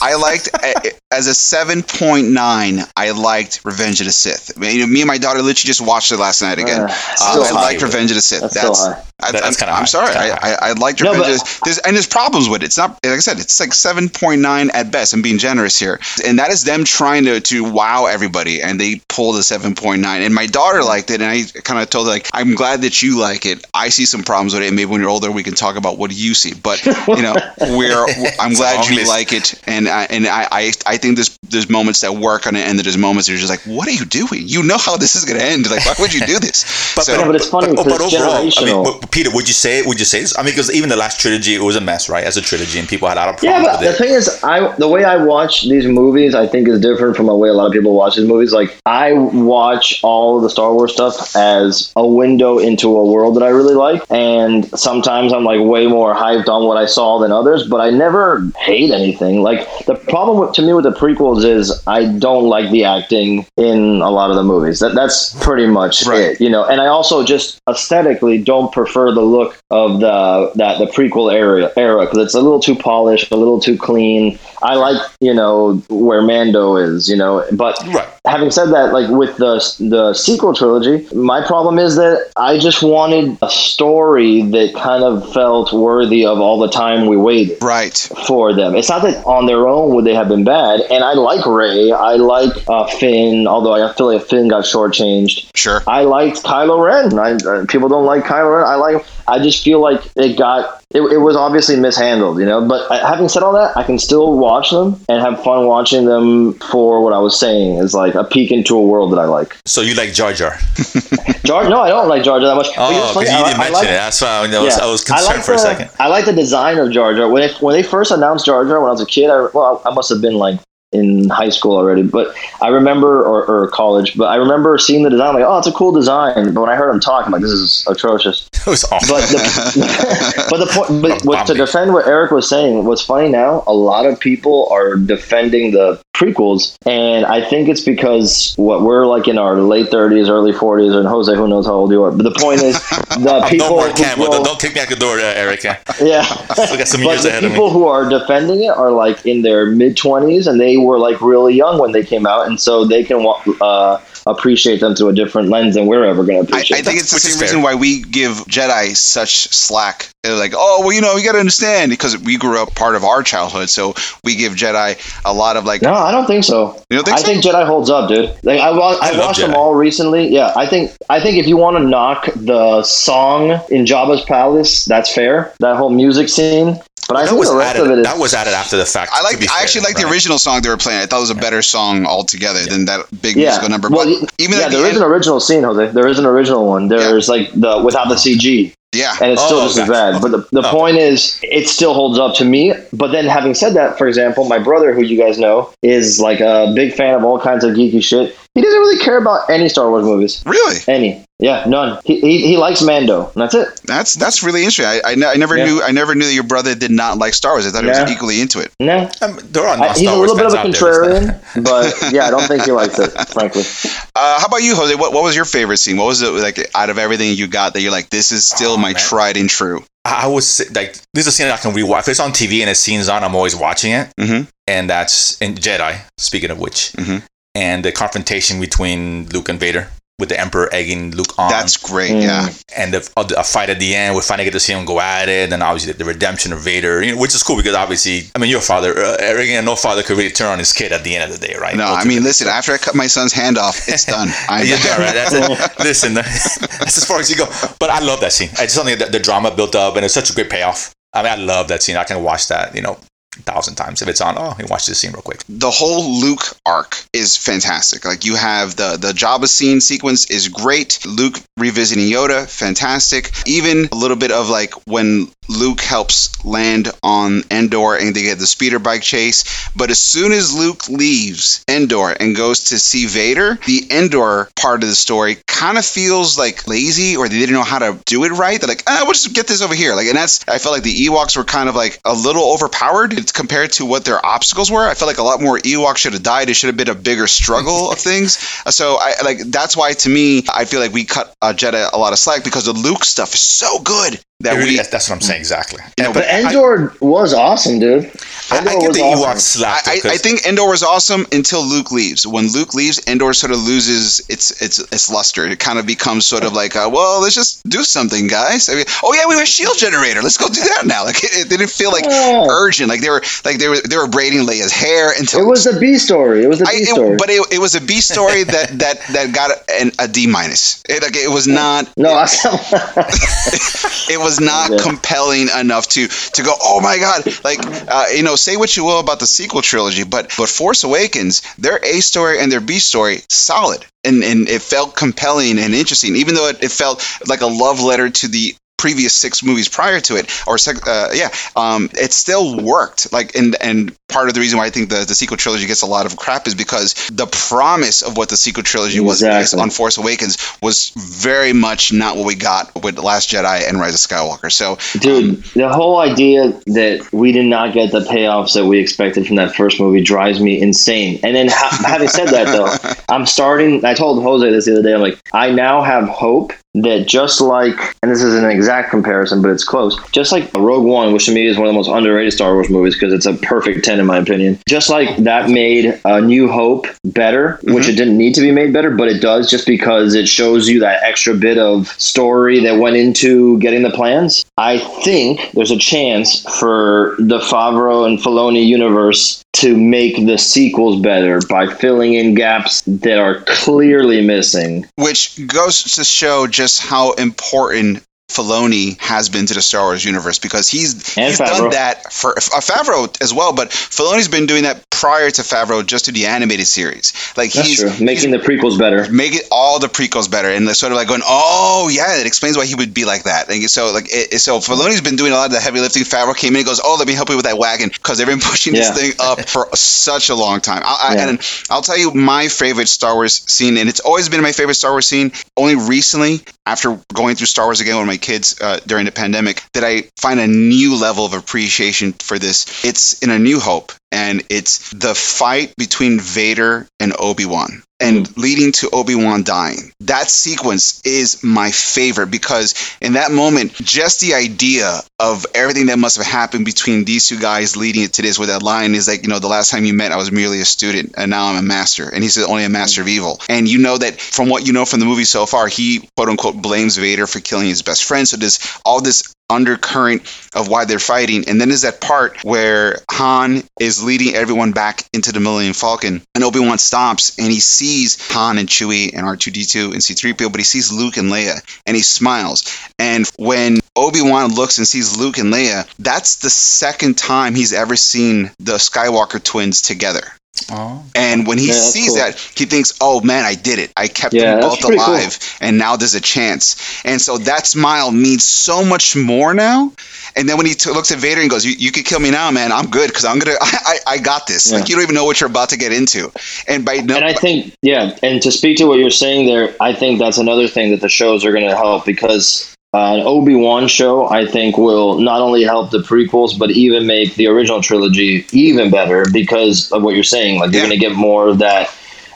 I liked, I liked uh, as a seven point nine. I liked Revenge of the Sith. I mean, you know, me and my daughter literally just watched it last night again. Uh, Uh, I liked Revenge of the Sith. That's That's, still. I, that's I'm, kinda I'm high. sorry. That's kinda I, I, I liked No, Revenge. but- there's, and there's problems with it. It's not like I said. It's like seven point nine at best. I'm being generous here, and that is them trying to to wow everybody, and they pulled a seven point nine. And my daughter liked it, and I kind of told her like, I'm glad that you like it. I see some problems with it, and maybe when you're older we can talk about what you see. But you know, we're I'm glad a long you like it, and I, and I, I I think there's there's moments that work on it, and there's moments that you're just like, what are you doing? You know how this is gonna end. Like, why would you do this? But, So- Yeah, but it's funny but, because but it's overall, I mean, but Peter, would you say would you say this? I mean, because even the last trilogy, it was a mess, right? As a trilogy, and people had a lot of problems. Yeah, but the thing is, I the way I watch these movies, I think is different from the way a lot of people watch these movies. Like I watch all of the Star Wars stuff as a window into a world that I really like, and sometimes I'm like way more hyped on what I saw than others. But I never hate anything. Like the problem with, to me with the prequels is I don't like the acting in a lot of the movies. That that's pretty much Right. it, you know. And I also just aesthetically don't prefer the look of the that the prequel era era because it's a little too polished, a little too clean. I like you know where Mando is, you know, but Right. having said that, like with the the sequel trilogy, my problem is that I just wanted a story that kind of felt worthy of all the time we waited right. for them. It's not that on their own would they have been bad, and I like Rey. I like uh, Finn, although I feel like Finn got shortchanged. Sure. I liked Kylo Ren. I, uh, people don't like Kylo I like him. I just feel like it got it, it was obviously mishandled, you know. But having said all that, I can still watch them and have fun watching them for what I was saying is like a peek into a world that I like. So you like Jar Jar? Jar, no, I don't like Jar Jar that much. Oh, but you know Oh, because you I- didn't I mention like- it. That's why I was, I was concerned like for a the, second. I like the design of Jar Jar. When it, when they first announced Jar Jar when I was a kid, I, well, I must have been like in high school already, but I remember or, or college. But I remember seeing the design, like, oh, it's a cool design. But when I heard him talk, I'm like, this is atrocious. It was awful. But the, but the point, but what, to defend what Eric was saying, what's funny now, a lot of people are defending the prequels, and I think it's because what we're like in our late 30s, early 40s, and Jose, who knows how old you are. But the point is, the people more who Cam. Don't, don't kick me out the door, uh, Eric. Yeah. Still got some but years the ahead of me. people who are defending it are like in their mid 20s, and they were like really young when they came out, and so they can uh, appreciate them through a different lens than we're ever going to I, I appreciate. them. think it's the Which same reason why we give Jedi such slack. They're like, oh, well, you know, you got to understand because we grew up part of our childhood, so we give Jedi a lot of like. No, I don't think so. You don't think I so? think Jedi holds up, dude. Like I, wa- I, I love watched them all recently. Yeah, I think I think if you want to knock the song in Jabba's palace, that's fair. That whole music scene. But I that think was the rest added. of it is that was added after the fact. I like. be I actually fair, like the original song they were playing. I thought it was a better song altogether than that big yeah. musical number. Well, but y- even yeah, at the there is end, an original scene, Jose. There is an original one. There's like the without the CG. yeah, and it's still Oh, just as gotcha. bad. But the, the Oh. point is, it still holds up to me. But then, having said that, for example, my brother, who you guys know, is like a big fan of all kinds of geeky shit. He doesn't really care about any Star Wars movies. really, Any. Yeah, none. He, he, he likes Mando, that's it. that's that's really interesting. I, I, never Yeah. knew. I never knew that your brother did not like Star Wars. I thought he was equally into it. No, Um, there are I, not he's a little bit of a fans out contrarian, but yeah, I don't think he likes it, frankly. Uh, how about you, Jose? What, what was your favorite scene? What was it like out of everything you got that you're like, this is still Oh, my man. tried and true? I was like this is a scene that I can rewatch. If it's on TV and a scene's on, I'm always watching it. Mhm. And that's in Jedi. Speaking of which, Mhm. and the confrontation between Luke and Vader with the Emperor egging Luke on. That's great. Mm. Yeah, and the, uh, a fight at the end. We finally get to see him go at it, and obviously the, the redemption of Vader, you know, which is cool because obviously, I mean, you're father, uh, Eric, and no father could really turn on his kid at the end of the day, right? no, I mean, listen. After I cut my son's hand off, it's done. I'm You're done, right? That's it. Listen, that's as far as you go. But I love that scene. It's something that the drama built up, and it's such a great payoff. I mean, I love that scene. I can watch that, you know, thousand times if it's on. Oh, you watch this scene real quick. the whole Luke arc is fantastic. Like you have the the Jabba scene sequence is great. Luke revisiting Yoda, fantastic. Even a little bit of like when Luke helps land on Endor and they get the speeder bike chase. But as soon as Luke leaves Endor and goes to see Vader, the Endor part of the story kind of feels like lazy or they didn't know how to do it right. They're like, ah, we'll just get this over here. Like, and that's I felt like the Ewoks were kind of like a little overpowered compared to what their obstacles were. I felt like a lot more Ewoks should have died. It should have been a bigger struggle of things. So I like that's why to me I feel like we cut uh, Jedi a lot of slack because the Luke stuff is so good that really- we. that's, that's what I'm saying exactly. You know, but But Endor was awesome, dude. I, Endor I get was the awesome. Ewok slapped. I, I, I think Endor was awesome until Luke leaves. When Luke leaves, Endor sort of loses its its its luster. It kind of becomes sort of like, uh, well, let's just do something, guys. I mean, oh yeah, we have a shield generator. Let's go do that now. Like it, it didn't feel like Oh. urgent. Like they were like they were they were braiding Leia's hair until It was a B story. It was I, B it- story. but it, it was a B story that that that got an, a D minus. It like it was not no, I, it was not Yeah. compelling enough to to go oh my god like uh, you know say what you will about the sequel trilogy but but force awakens their a story and their b story solid and and it felt compelling and interesting even though it, it felt like a love letter to the previous six movies prior to it or sec- uh, yeah um it still worked like and and part of the reason why i think the, the sequel trilogy gets a lot of crap is because the promise of what the sequel trilogy was on force awakens was very much not what we got with last jedi and rise of skywalker so Dude, the whole idea that we did not get the payoffs that we expected from that first movie drives me insane. And then, ha- having said that, though, I'm starting. I told Jose this the other day. I'm like, I now have hope that just like, and this isn't an exact comparison, but it's close. Just like Rogue One, which to me is one of the most underrated Star Wars movies because it's a perfect ten in my opinion. Just like that made A New Hope better, mm-hmm. which it didn't need to be made better, but it does just because it shows you that extra bit of story that went into getting the plans. I think there's a chance for the Favreau and Filoni universe to make the sequels better by filling in gaps that are clearly missing. which goes to show just how important Filoni has been to the Star Wars universe because he's And he's done that for uh, Favreau as well, but Filoni's been doing that prior to Favreau just to the animated series. Like That's he's true. Making the prequels better. make it all the prequels better and sort of like going oh yeah it explains why he would be like that and so like it, so Filoni's been doing a lot of the heavy lifting Favreau came in and goes oh let me help you with that wagon because they've been pushing Yeah. this thing up for such a long time I, I, and I'll tell you my favorite Star Wars scene and it's always been my favorite Star Wars scene only recently after going through Star Wars again with my kids uh, during the pandemic that I find a new level of appreciation for this. It's in A New Hope and it's the fight between Vader and Obi-Wan and hmm. leading to Obi-Wan dying. That sequence is my favorite because in that moment, just the idea of everything that must have happened between these two guys leading it to this with that line is like, you know, the last time you met, I was merely a student and now I'm a master. And he said only a master of hmm. evil. And you know that from what you know from the movie so far, he quote unquote blames Vader for killing his best friend. So there's all this undercurrent of why they're fighting. And then there's that part where Han is leading everyone back into the Millennium Falcon, and Obi Wan stops and he sees Han and Chewie and R2D2 and C3PO, but he sees Luke and Leia, and he smiles. And when Obi Wan looks and sees Luke and Leia, that's the second time he's ever seen the Skywalker twins together. Oh. And when he Yeah, sees cool. that, he thinks, "Oh man, I did it! I kept Yeah, them both pretty cool. alive, and now there's a chance." And so that smile means so much more now. And then when he t- looks at Vader and goes, "You, you could kill me now, man. I'm good because I'm gonna. I, I, I got this. Yeah. Like you don't even know what you're about to get into." And by no, And I think, yeah, and to speak to what you're saying there, I think that's another thing that the shows are going to help because uh, an Obi Wan show, I think, will not only help the prequels, but even make the original trilogy even better because of what you're saying. Like, you're Yeah. going to get more of that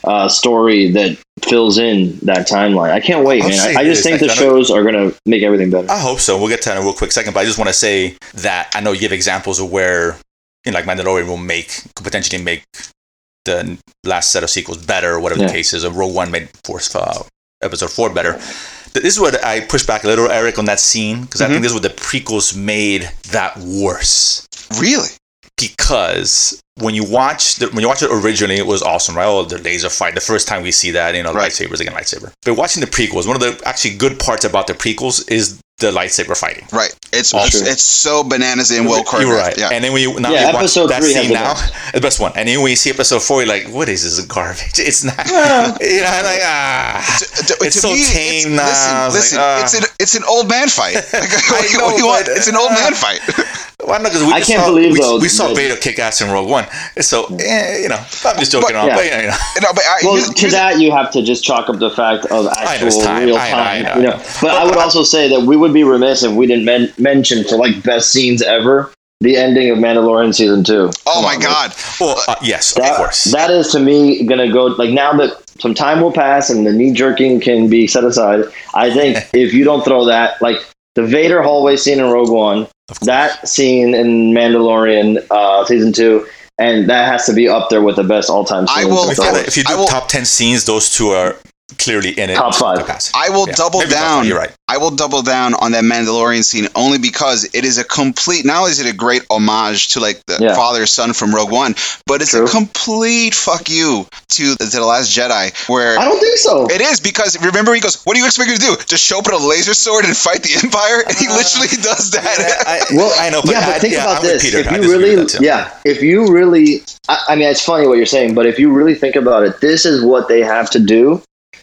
uh, story that fills in that timeline. I can't wait, I'll man. I, I just think the shows are going to make everything better. I hope so. We'll get to that in a real quick second, but I just want to say that I know you give examples of where, you know, like Mandalorian will make could potentially make the last set of sequels better, or whatever Yeah. the case is. Or Rogue One made Force uh, Episode Four better. Th- This is what I push back a little, Eric, on that scene because I think mm-hmm. this is what the prequels made that worse really, because when you watch the, when you watch it originally, it was awesome, right? Oh, the laser fight. The first time we see that, you know, Right. lightsabers again, lightsaber. But watching the prequels, one of the actually good parts about the prequels is the lightsaber fighting. right? It's it's, true. it's so bananas and well choreographed. You're right. Yeah. And then we now Yeah, you watch episode that three scene now, best. the best one. And then when you see episode four, you're like, what is this garbage? It's not. you know, like ah, To- to- it's to so me, tame now. Listen, It's listen, like, ah. it's an it's an old man fight. Like, what, you- know, what do you want? but, It's an old man fight. Why not? Because we I just can't saw, believe, we, though, we saw that- Vader kick ass in Rogue One. So eh, you know, I'm just joking But- around. yeah. But, you know, you know. no, but I, Well, here's- to here's- that you have to just chalk up the fact of actual time. real I know, I time. know, you I know. know. But I would also say that we would be remiss if we didn't men- mention for like best scenes ever the ending of Mandalorian season two. oh Come my on, God. Well, uh, yes, That, of course. that is to me gonna go like now that some time will pass and the knee jerking can be set aside. I think if you don't throw that like the Vader hallway scene in Rogue One, Of course. That scene in Mandalorian uh, season two, and that has to be up there with the best all time I will- if, Star you, if you do will- top ten scenes, those two are clearly in it. Top five. capacity. I will Yeah, double maybe down. You're right. I will double down on that Mandalorian scene only because it is a complete. Not only is it a great homage to like the Yeah. father son from Rogue One, but it's True. a complete fuck you to, to the Last Jedi. Where I don't think so. it is because remember he goes, "What do you expect me to do? Just show up with a laser sword and fight the Empire?" And he uh, literally does that. I, Well, I know, but, yeah, but think yeah, about I'm this. Peter. If I you really, with that too. yeah, if you really, I, I mean, it's funny what you're saying, but if you really think about it, this is what they have to do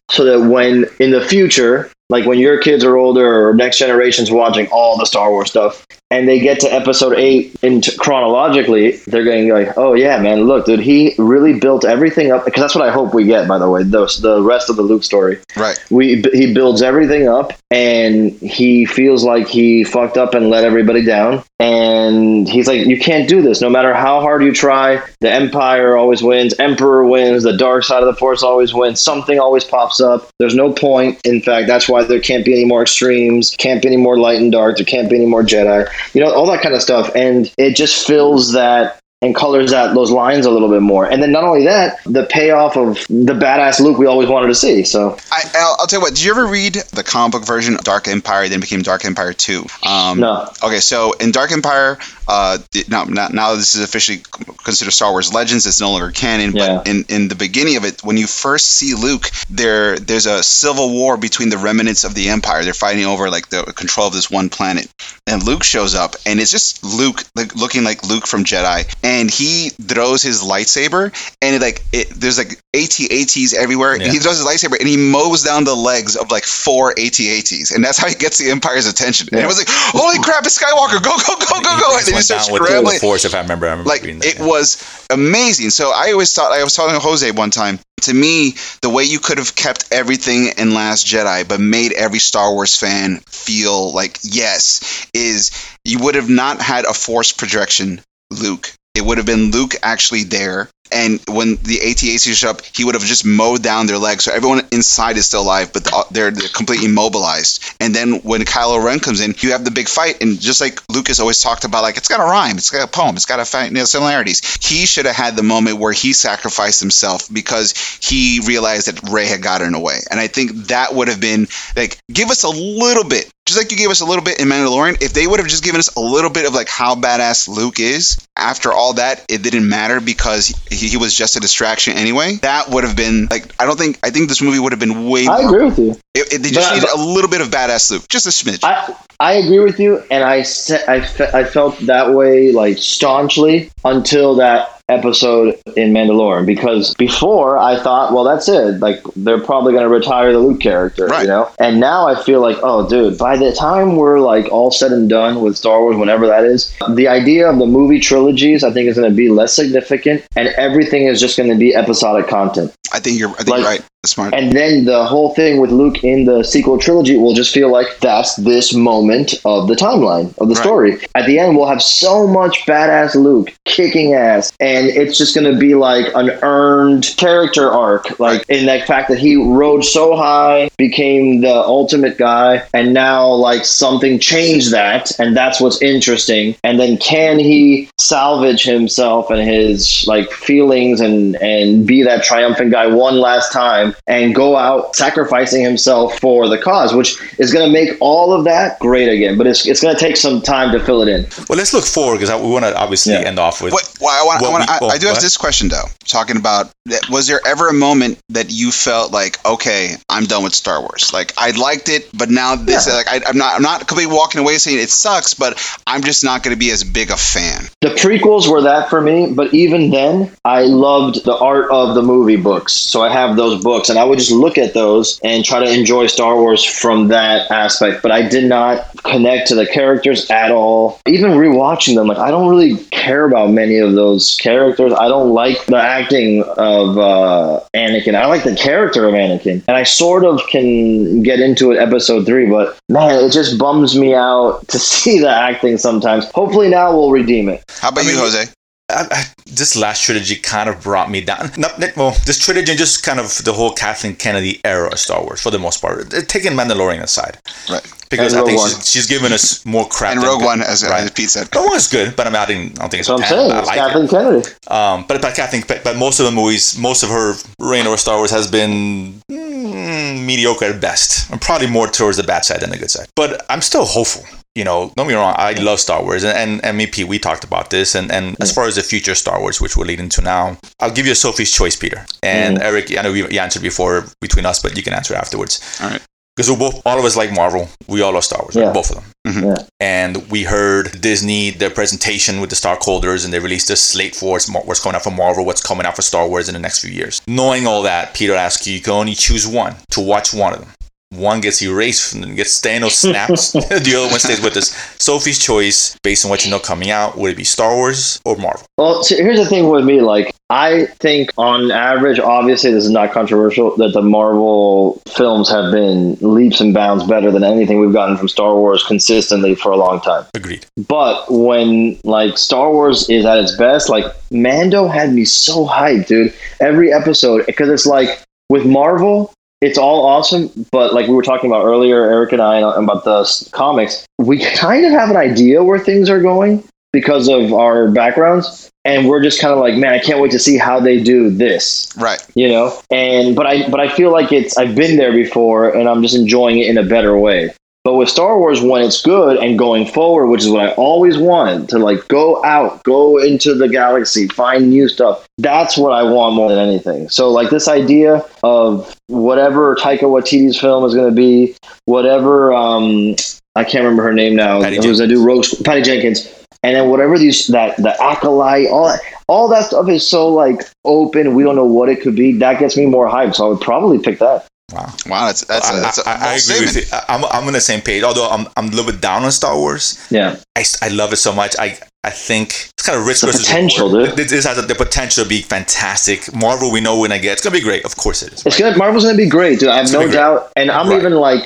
so that when in the future, like when your kids are older or next generation's watching all the Star Wars stuff, and they get to Episode Eight into chronologically, they're going to be like, "Oh yeah, man, look, dude, he really built everything up." Because that's what I hope we get. By the way, the the rest of the Luke story right. we he builds everything up and he feels like he fucked up and let everybody down and he's like you can't do this no matter how hard you try the empire always wins emperor wins the dark side of the force always wins something always pops up there's no point in fact that's why there can't be any more extremes can't be any more light and dark there can't be any more jedi you know all that kind of stuff. And it just fills that and colors that those lines a little bit more. And then not only that, the payoff of the badass Luke we always wanted to see. So I, I'll, I'll tell you what. Did you ever read the comic book version of Dark Empire? Then became Dark Empire Two. Um, no, Okay, so in Dark Empire, uh, now, now now this is officially considered Star Wars Legends. It's no longer canon. Yeah. But in, in the beginning of it, when you first see Luke, there there's a civil war between the remnants of the Empire. They're fighting over like the control of this one planet, and Luke shows up, and it's just Luke like looking like Luke from Jedi, and he throws his lightsaber, and it like it, there's like AT-ATs everywhere. Yeah. And he throws his lightsaber, and he mows down the legs of like four AT-ATs, and that's how he gets the Empire's attention. And it was like, holy crap, it's Skywalker! Go go go go go! And then he starts the scrambling force, if I remember. I remember like that, it yeah. was amazing. So I always thought I was telling Jose one time. To me, the way you could have kept everything in Last Jedi, but made every Star Wars fan feel like yes, is you would have not had a force projection, Luke. It would have been Luke actually there. And when the AT-AT show up, he would have just mowed down their legs. So everyone inside is still alive, but uh, they're, they're completely immobilized. And then when Kylo Ren comes in, you have the big fight. And just like Lucas always talked about, like it's got a rhyme, it's got a poem, it's got a fight, you know, similarities. He should have had the moment where he sacrificed himself because he realized that Rey had gotten away. And I think that would have been like, give us a little bit just like you gave us a little bit in Mandalorian, if they would have just given us a little bit of like how badass Luke is, after all that, it didn't matter because he, he was just a distraction anyway. That would have been like I don't think I think this movie would have been way I more. agree with you. It, it- they just But- needed a little bit of badass Luke, just a smidge. I I agree with you, and I se- I, fe- I felt that way like staunchly until that episode in Mandalorian because before I thought, well, that's it. Like they're probably going to retire the Luke character, Right. you know. And now I feel like, oh, dude, by the time we're like all said and done with Star Wars, whenever that is, the idea of the movie trilogies, I think, is going to be less significant, and everything is just going to be episodic content. I think you're I think like- you're right. Smart. And then the whole thing with Luke in the sequel trilogy will just feel like that's this moment of the timeline of the Right. story. At the end, we'll have so much badass Luke kicking ass, and it's just going to be like an earned character arc. Like in that fact that he rode so high, became the ultimate guy, and now like something changed that, and that's what's interesting. And then can he salvage himself and his like feelings and and be that triumphant guy one last time and go out sacrificing himself for the cause, which is going to make all of that great again. But it's it's going to take some time to fill it in. Well, let's look forward because we want to obviously Yeah. end off with. What, well, I, want, I, what want, we- I, oh, I do have this question though. Talking about, was there ever a moment that you felt like, okay, I'm done with Star Wars? Like I liked it, but now this, Yeah. like I, I'm not, I'm not completely walking away saying it sucks, but I'm just not going to be as big a fan. The prequels were that for me, but even then, I loved the art of the movie books. So I have those books, and I would just look at those and try to enjoy Star Wars from that aspect. But I did not connect to the characters at all. Even rewatching them, like I don't really care about many of those characters. I don't like the acting of uh, Anakin. I like the character of Anakin, and I sort of can get into it episode three. But man, it just bums me out to see the acting sometimes. Hopefully now we'll redeem it. How about I you, Jose? I, I, this last trilogy kind of brought me down. Not, not- well, this trilogy just kind of the whole Kathleen Kennedy era of Star Wars for the most part. Uh, Taking Mandalorian aside, Right. because I think she's, she's given us more crap. And Rogue good. One, as, Right. as Pete said. Rogue One is good, but I'm I, didn't, I don't think it's That's what a I'm 10. saying. It's like it. Kathleen Kennedy. Um, but, but I think, but, but most of the movies, most of her reign over Star Wars has been mm, mediocre at best, and probably more towards the bad side than the good side. But I'm still hopeful. You know, don't be wrong. I love Star Wars, and and, and me, Pete, we talked about this. And, and as far as the future Star Wars, which we're leading to now, I'll give you a Sophie's choice, Peter. And Eric, I know we you answered before between us, but you can answer afterwards. All right. Because we're both, all of us like Marvel. We all love Star Wars, right? Both of them. Mhm. Yeah. And we heard Disney, their presentation with the stockholders, and they released a slate for what's, what's coming out for Marvel, what's coming out for Star Wars in the next few years. Knowing all that, Peter asks you, you can only choose one to watch one of them. One gets erased and gets Thanos snaps. the other one stays with us. Sophie's choice, based on what you know coming out, would it be Star Wars or Marvel? Well, so here's the thing with me. Like, I think on average, obviously, this is not controversial, that the Marvel films have been leaps and bounds better than anything we've gotten from Star Wars consistently for a long time. Agreed. But when like Star Wars is at its best, like Mando had me so hyped, dude. Every episode, because it's like with Marvel, it's all awesome. But like we were talking about earlier, Eric and I, uh, about the comics, we kind of have an idea where things are going because of our backgrounds, and we're just kind of like, man, I can't wait to see how they do this. Right. You know, and but I but I feel like it's I've been there before, and I'm just enjoying it in a better way. But with Star Wars, when it's good and going forward, which is what I always wanted to like go out, go into the galaxy, find new stuff. That's what I want more than anything. So like this idea of whatever Taika Waititi's film is going to be, whatever um, I can't remember her name now. Patty Who's I do Rogue Patty Jenkins. And then whatever these that the acolyte, all that, all that stuff is so like open. We don't know what it could be. That gets me more hyped. So I would probably pick that. Wow. Wow, that's that's a, I, that's a I, I agree with you. I- I'm, I'm on the same page. Although I'm, I'm a little bit down on Star Wars. Yeah. I, I love it so much. I I think it's kind of risk The versus potential, reward. dude. This has the potential to be fantastic. Marvel, we know when I get it's gonna be great. Of course it is. It's right? gonna Marvel's gonna be great, dude. I have It's no gonna be great. doubt. And I'm Right. even like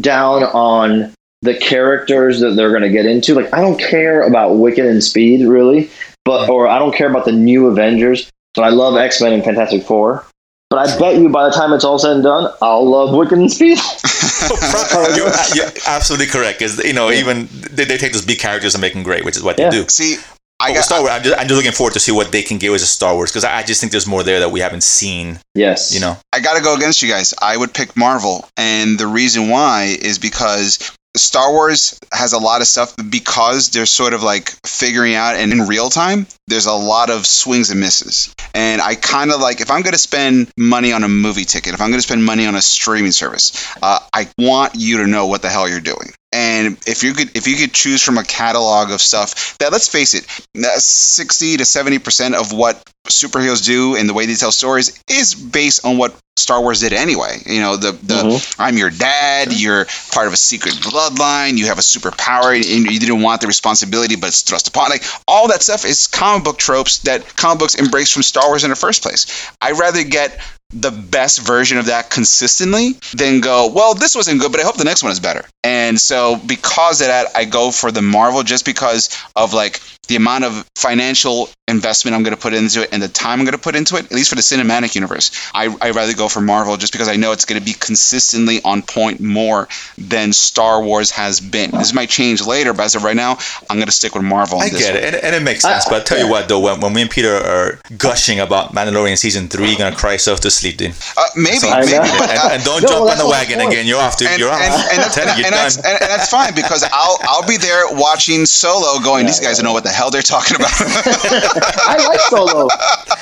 down on the characters that they're gonna get into. Like I don't care about Wiccan and Speed really, but mm-hmm. or I don't care about the new Avengers. But I love X Men and Fantastic Four. But I bet you by the time it's all said and done, I'll love Wiccan and Speed. you're, you're absolutely correct. Because you know, even they, they take those big characters and make them great, which is what Yeah. they do. See, I but got, Star Wars. I'm just, I'm just looking forward to see what they can give us as Star Wars because I I just think there's more there that we haven't seen. yes. You know, I got to go against you guys. I would pick Marvel, and the reason why is because Star Wars has a lot of stuff because they're sort of like figuring out, and in real time, there's a lot of swings and misses. And I kind of like if I'm going to spend money on a movie ticket, if I'm going to spend money on a streaming service, uh, I want you to know what the hell you're doing. And if you could, if you could choose from a catalog of stuff that, let's face it, uh, sixty to seventy percent of what superheroes do and the way they tell stories is based on what Star Wars did anyway. You know, the the Mhm. I'm your dad, you're part of a secret bloodline, you have a superpower, and you didn't want the responsibility, but it's thrust upon. Like all that stuff is comic book tropes that comic books embrace from Star Wars in the first place. I'd rather get the best version of that consistently than go, well, this wasn't good, but I hope the next one is better. And so because of that, I go for the Marvel just because of like the amount of financial investment I'm going to put into it and the time I'm going to put into it, at least for the cinematic universe. I, I'd rather go for Marvel just because I know it's going to be consistently on point more than Star Wars has been. This might change later, but as of right now, I'm going to stick with Marvel. I this get one. it, and, and it makes I- sense. but I tell you what, though, when, when me and Peter are gushing about Mandalorian season three, you're gonna cry yourself to sleep, dude. Uh, maybe, So- maybe. but, and, uh, and don't No, jump on the the wagon point. again. You're off, dude. and, you're off. and, and, that's, Tell and, that's, and, and that's fine because I'll I'll be there watching Solo, going. Yeah, These guys yeah. don't know what the hell they're talking about. I like Solo.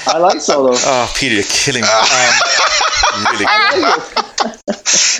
I like Solo. Oh, Peter, you're killing me. Um, really. I.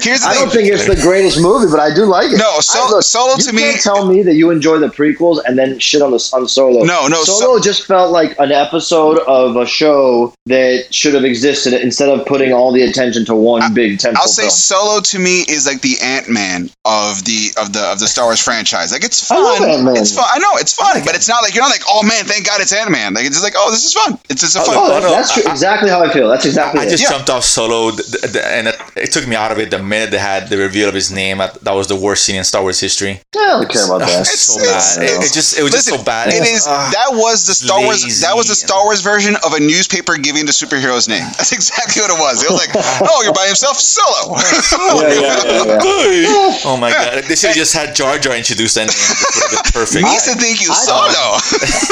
Here's the I thing. don't think it's the greatest movie, but I do like it. No, so- I- look, Solo to me- can't tell me that you enjoy the prequels and then shit on the on Solo. No, no, Solo just felt like an episode of a show that should have existed instead of putting all the attention to one big tentpole I'll say film. Solo to me is like the Ant Man of the of the of the Star Wars franchise. Like it's I love fun. Ant-Man. It's fun. I know it's fun, but it's not like you're not like oh man, thank God it's Ant Man. Like it's just like oh this is fun. It's just a oh, fun. Oh, Oh, that's true. I- exactly how I feel. That's exactly I it. just Yeah. jumped off Solo, th- th- th- and it, it took me out of it the minute they had the reveal of his name. That was the worst scene in Star Wars history. I don't care about that. It's so It's- bad. It, it just it was Listen, just so bad. It is Ah. that was the Star Wars that was the Star Wars version of a newspaper giving the superhero's name. That's exactly what it was. It was like, oh, you're by himself, Solo. Yeah, yeah, yeah, yeah. Oh my god! They should have just had Jar Jar introduce that name. This would perfect. Needs to think you I- Solo.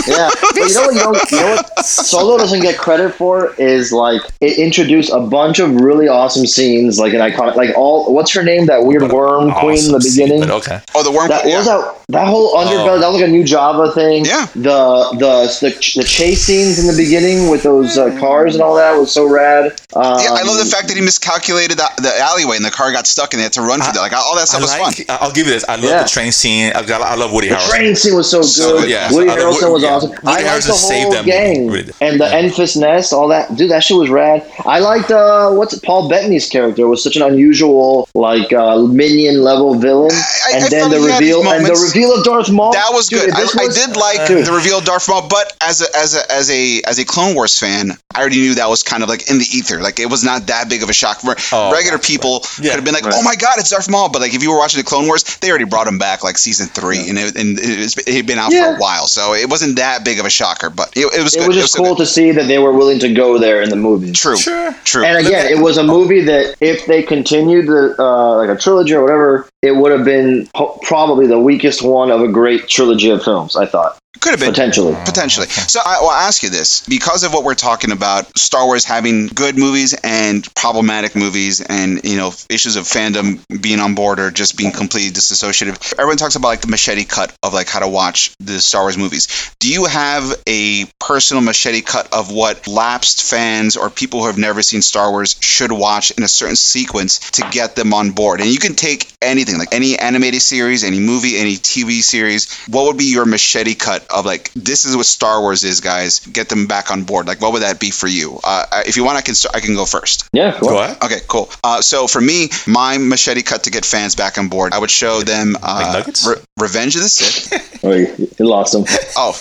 Yeah, but you know what? You know, you know what? Solo doesn't get credit for is like it introduced a bunch of really awesome scenes, like an iconic, like all. What's her name? That weird worm queen in the Awesome scene, beginning. okay. oh, the worm. That what yeah. was that. That whole underbelly. Oh. That was like a new Jabba thing. Yeah. The the the, the chase scenes in the beginning with those uh, cars and all that was so rad. Um, Yeah, I love the fact that he miscalculated the, the alleyway and the car got stuck and they had to run for that. Like all that stuff I was fun. I'll give you this. I love Yeah. the train scene. I, got- I love Woody The Harrelson. train scene was so good. So yeah. Woody I love Harrelson was yeah. awesome. Woody I liked Harrelson the saved whole them. gang Really and the Enfys Nest, all that. Dude, that shit was rad. I liked uh, what's it, Paul Bettany's character was such an unusual like uh, minion level villain, I- and I then the he had his reveal and the reveal of Darth Maul. That was Dude, good. I, this I was- did like Dude. the reveal of Darth Maul, but as a as a as a as a Clone Wars fan, I already knew that was kind of like in the ether. Like it was not that big of a shock. For Oh, regular that's people Yeah, could have been like, right. "Oh my God, it's Darth Maul!" But like if you were watching the Clone Wars, they already brought him back like season three, and it, and it, it had been out for a while, so it wasn't that big of a shocker. But it, it was It good. was just still cool good. to see that they were willing to go there in the movie. True. Sure. True. And again, it was a movie that if they continued the uh, like a trilogy or whatever, it would have been po- probably the weakest one of a great trilogy of films. I thought. Could have been. potentially. Oh, potentially. So I will ask you this because of what we're talking about Star Wars having good movies and problematic movies and, you know, issues of fandom being on board or just being completely disassociated. Everyone talks about like the machete cut of like how to watch the Star Wars movies. Do you have a personal machete cut of what lapsed fans or people who have never seen Star Wars should watch in a certain sequence to get them on board? And you can take anything, like any animated series, any movie, any TV series. What would be your machete cut of like this is what Star Wars is, guys? Get them back on board. Like what would that be for you? Uh, if you want, I can start, I can go first. Yeah, cool. Go ahead. Okay, cool. Uh, so for me, my machete cut to get fans back on board, I would show them uh, nuggets? Re- Revenge of the Sith. Oh, you, you lost him. Oh,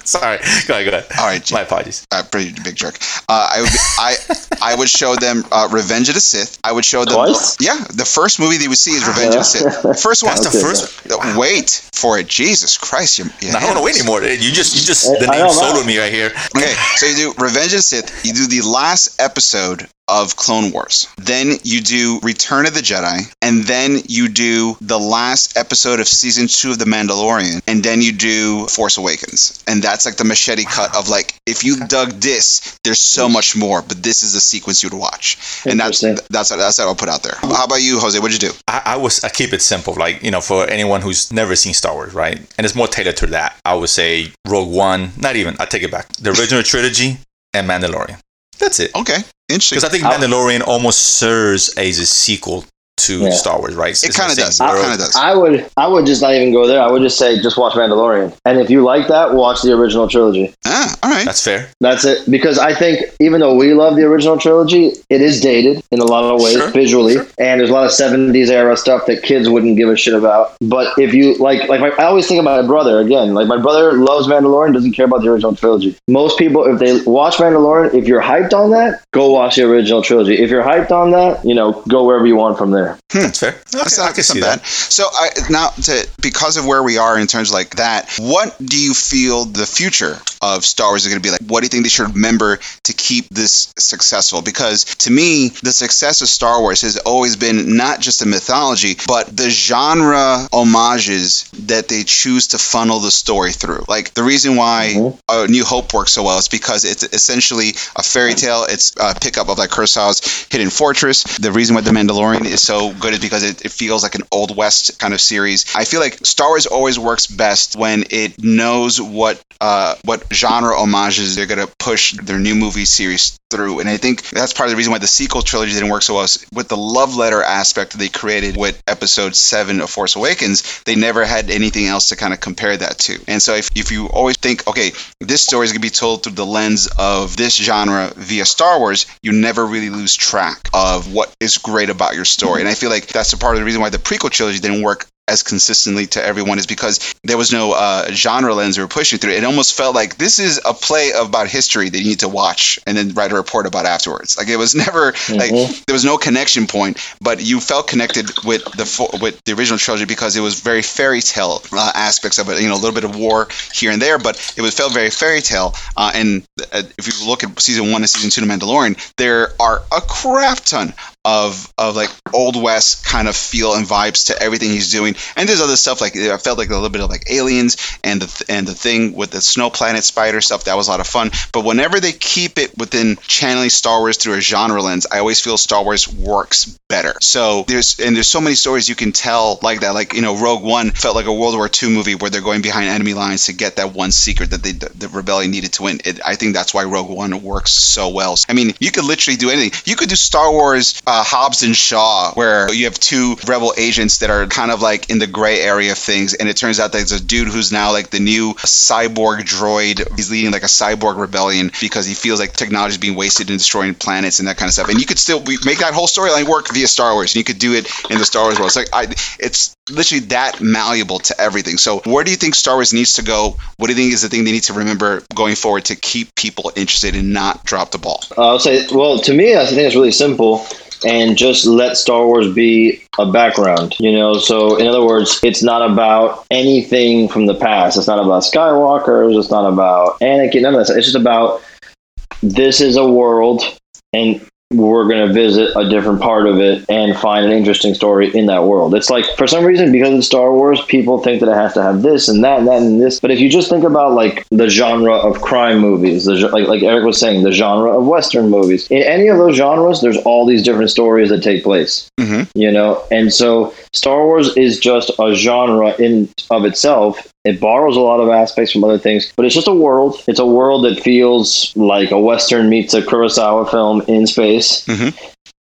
Sorry. Go ahead. Go ahead. all right, My apologies. uh, pretty big jerk. Uh, I would be, I I would show them uh, Revenge of the Sith. I would show them. Twice? Yeah, the first movie they would see is Revenge of the Sith. First one. That's the first. Uh, Wait for it, Jesus Christ! You, you I don't want to wait anymore. You just, you just, I- the I name don't soloed me right here. Okay, so you do Revenge of the Sith. You do the last episode of Clone Wars. Then you do Return of the Jedi, and then you do the last episode of season two of The Mandalorian, and then you do Force Awakens. And that's like the machete cut of like if you dug this, there's so much more, but this is the sequence you'd watch. And that's Interesting. that's that's what I'll put out there. How about you, Jose? What'd you do? I, I was I keep it simple, like you know, for anyone who's never seen Star Wars, right? And it's more tailored to that. I would say Rogue One, not even. I take it back. The original trilogy and Mandalorian. That's it. Okay, interesting. Because I think Mandalorian almost serves as a sequel to Yeah. Star Wars, right? It's It kind of does. It kind of does. I would I would just not even go there. I would just say just watch Mandalorian. And if you like that, watch the original trilogy. Ah, all right. That's fair. That's it. Because I think even though we love the original trilogy, it is dated in a lot of ways Sure, visually, sure. and there's a lot of '70s era stuff that kids wouldn't give a shit about. But if you like, like my, I always think about my brother again. Like my brother loves Mandalorian, doesn't care about the original trilogy. Most people, if they watch Mandalorian, if you're hyped on that, go watch the original trilogy. If you're hyped on that, you know, go wherever you want from there. That's fair. That's Okay, I not, can see that. So I, now, to because of where we are in terms of like that, what do you feel the future of Star Wars is going to be like? What do you think they should remember to keep this successful? Because to me, the success of Star Wars has always been not just the mythology, but the genre homages that they choose to funnel the story through. Like the reason why Mhm. uh, New Hope works so well is because it's essentially a fairy tale. It's a pickup of like Kurosawa's Hidden Fortress. The reason why The Mandalorian is so good is because it, it feels like an old west kind of series. I feel like Star Wars always works best when it knows what uh, what genre homages they're gonna push their new movie series through, and I think that's part of the reason why the sequel trilogy didn't work so well. With the love letter aspect they created with Episode Seven of Force Awakens, they never had anything else to kind of compare that to. And so if, if you always think, okay, this story is gonna be told through the lens of this genre via Star Wars, you never really lose track of what is great about your story. And I feel like that's a part of the reason why the prequel trilogy didn't work as consistently to everyone is because there was no uh, genre lens we were pushing through. It almost felt like this is a play about history that you need to watch and then write a report about afterwards. Like it was never like Mhm. there was no connection point, but you felt connected with the with the original trilogy because it was very fairy tale uh, aspects of it. You know, a little bit of war here and there, but it was felt very fairy tale. Uh, and uh, if you look at season one and season two of Mandalorian, there are a crap ton of of like old west kind of feel and vibes to everything he's doing. And there's other stuff like I felt like a little bit of like aliens and the th- and the thing with the snow planet spider stuff that was a lot of fun. But whenever they keep it within channeling Star Wars through a genre lens, I always feel Star Wars works better. So there's and there's so many stories you can tell like that. Like you know, Rogue One felt like a World War II movie where they're going behind enemy lines to get that one secret that they the rebellion needed to win. It, I think that's why Rogue One works so well. I mean, you could literally do anything. You could do Star Wars uh, Uh, Hobbs and Shaw, where you have two rebel agents that are kind of like in the gray area of things, and it turns out that there's a dude who's now like the new cyborg droid. He's leading like a cyborg rebellion because he feels like technology is being wasted in destroying planets and that kind of stuff. And you could still make that whole storyline work via Star Wars, and you could do it in the Star Wars world. It's like I, it's literally that malleable to everything. So where do you think Star Wars needs to go? What do you think is the thing they need to remember going forward to keep people interested and not drop the ball? Uh, I'll say, well, to me, I think it's really simple. And just let Star Wars be a background, you know. So, in other words, it's not about anything from the past. It's not about Skywalkers. It's not about Anakin. None of that. It's just about this is a world, and we're going to visit a different part of it and find an interesting story in that world. It's like for some reason because it's Star Wars, people think that it has to have this and that and that and this. But if you just think about like the genre of crime movies, the, like like Eric was saying, the genre of western movies, in any of those genres, there's all these different stories that take place. Mhm. You know, and so Star Wars is just a genre in of itself. It borrows a lot of aspects from other things, but it's just a world. It's a world that feels like a western meets a Kurosawa film in space Mhm.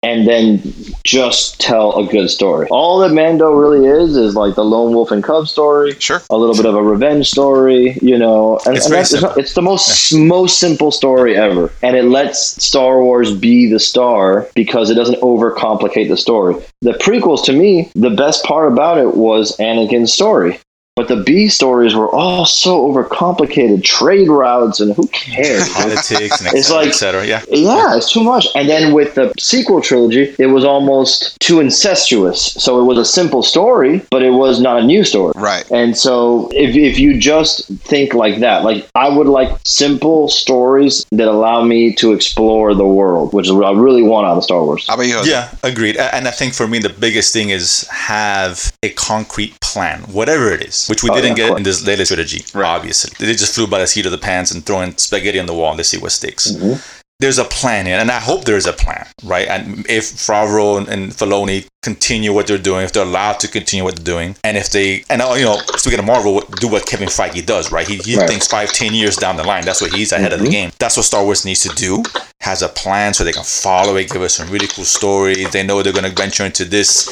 And then just tell a good story. All that Mando really is is like the lone wolf and cub story, Sure. a little bit of a revenge story, you know. And, It's and that's, it's, simple. not- it's the most most simple story ever, and it lets Star Wars be the star because it doesn't overcomplicate the story. The prequels, to me, the best part about it was Anakin's story. But the B stories were all so overcomplicated, trade routes, and who cares? Politics and It's cetera, like- et cetera. Yeah. Yeah, it's too much. And then with the sequel trilogy, it was almost too incestuous. So it was a simple story, but it was not a new story. Right. And so if, if you just think like that, like I would like simple stories that allow me to explore the world, which is what I really want out of Star Wars. How about you, Jose? Yeah, agreed. And I think for me, the biggest thing is have a concrete plan, whatever it is, which we Oh, didn't yeah, get in this latest trilogy, obviously. They just flew by the seat of the pants and throwing spaghetti on the wall. Let's see what sticks. Mm-hmm. There's a plan here, and I hope there's a plan, right? And if Favreau and, and Filoni continue what they're doing, if they're allowed to continue what they're doing, and if they, and uh, you know, speaking of Marvel, do what Kevin Feige does, right? He, he Right. thinks five, ten years down the line. That's what he's ahead of the game. That's what Star Wars needs to do. Has a plan so they can follow it, give us some really cool stories. They know they're going to venture into this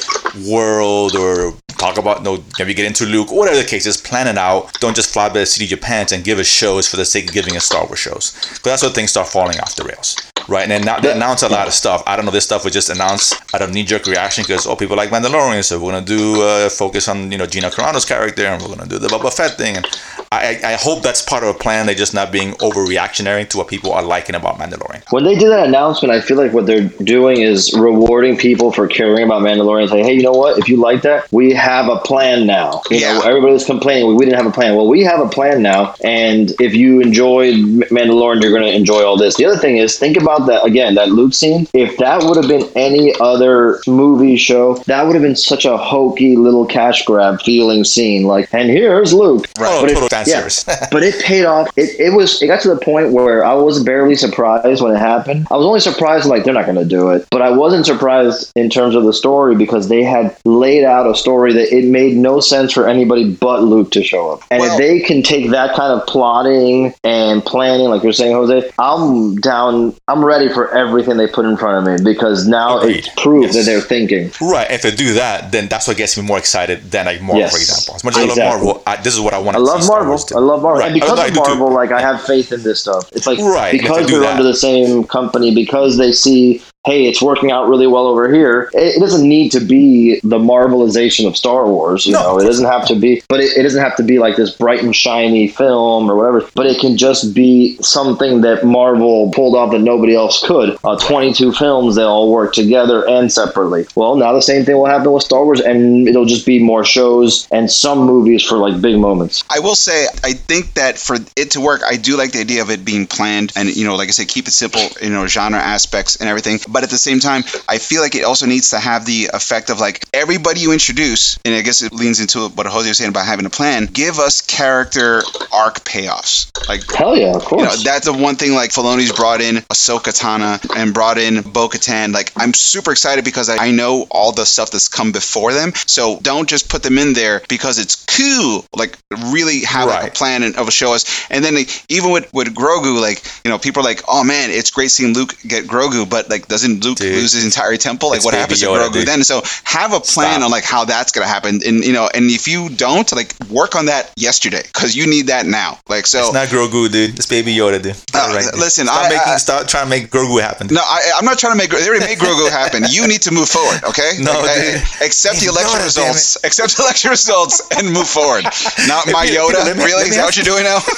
world or talk about, no, maybe get into Luke, whatever the case is. Plan it out. Don't just fly by the seat of your pants and give us shows for the sake of giving us Star Wars shows. Because that's where things start falling off the rails. Right, and then now they announce a lot of stuff. I don't know. This stuff was just announced out of knee-jerk reaction because oh, people like Mandalorian, so we're gonna do uh, focus on you know Gina Carano's character, and we're gonna do the Boba Fett thing. And I, I hope that's part of a plan. They're just not being overreactionary to what people are liking about Mandalorian. When they do that announcement, I feel like what they're doing is rewarding people for caring about Mandalorian. Say, hey, you know what? If you like that, we have a plan now. You know, Yeah. everybody's complaining we didn't have a plan. Well, we have a plan now, and if you enjoyed M- Mandalorian, you're going to enjoy all this. The other thing is, think about that again. That Luke scene. If that would have been any other movie show, that would have been such a hokey little cash grab feeling scene. Like, and here's Luke. Right. But it- Total fan yeah. but it paid off. It, it was. It got to the point where I was barely surprised when it happened. I was only surprised like they're not going to do it, but I wasn't surprised in terms of the story because they had laid out a story that it made no sense for anybody but Luke to show up. And Well- if they can take that kind of plotting and planning, like you're saying, Jose, I'm down. I'm ready for everything they put in front of me because now Agreed. it's proof Yes. that they're thinking. Right. If they do that, then that's what gets me more excited than like Marvel, Yes. for example. As much as I love Marvel, I, this is what I want I to love see Marvel. I love Marvel. Right. And because I of. Marvel, like I have faith in this stuff. It's like Right, because that. under the same company, because they see, hey, it's working out really well over here. It, it doesn't need to be the Marvelization of Star Wars. You No, know, it doesn't have to be, but it, it doesn't have to be like this bright and shiny film or whatever. But it can just be something that Marvel pulled off that nobody else could. Uh, 22 films, they all work together and separately. Well, now the same thing will happen with Star Wars, and it'll just be more shows and some movies for like big moments. I will say, I think that for it to work, I do like the idea of it being planned and, you know, like I said, keep it simple, you know, genre aspects and everything. But at the same time, I feel like it also needs to have the effect of like everybody you introduce, and I guess it leans into what Jose was saying about having a plan, give us character arc payoffs. Like, Hell yeah, of you course. know, that's the one thing like Filoni's brought in Ahsoka Tano and brought in Bo Katan. Like, I'm super excited because I, I know all the stuff that's come before them. So don't just put them in there because it's cool. Like, really have like, a plan and, of a show us. And then like, even with, with Grogu, like, you know, people are like, oh man, it's great seeing Luke get Grogu, but like, doesn't Luke Dude. lose his entire temple? Like, what happens to Grogu dude. then? So have a plan Stop. on like how that's gonna happen. And you know, and if you don't, like, work on that yesterday because you need that now. Like, so. It's not Grogu, dude. It's Baby Yoda, dude. Uh, right, dude. listen, stop I- making, I- stop trying to make Grogu happen. No, I, I'm not trying to make. They already made Grogu happen. You need to move forward, okay? No, Like, dude. uh, accept the election Yoda, results. Accept the election results and move forward. Not my Yoda. Peter, me- really? Is that what you're doing now?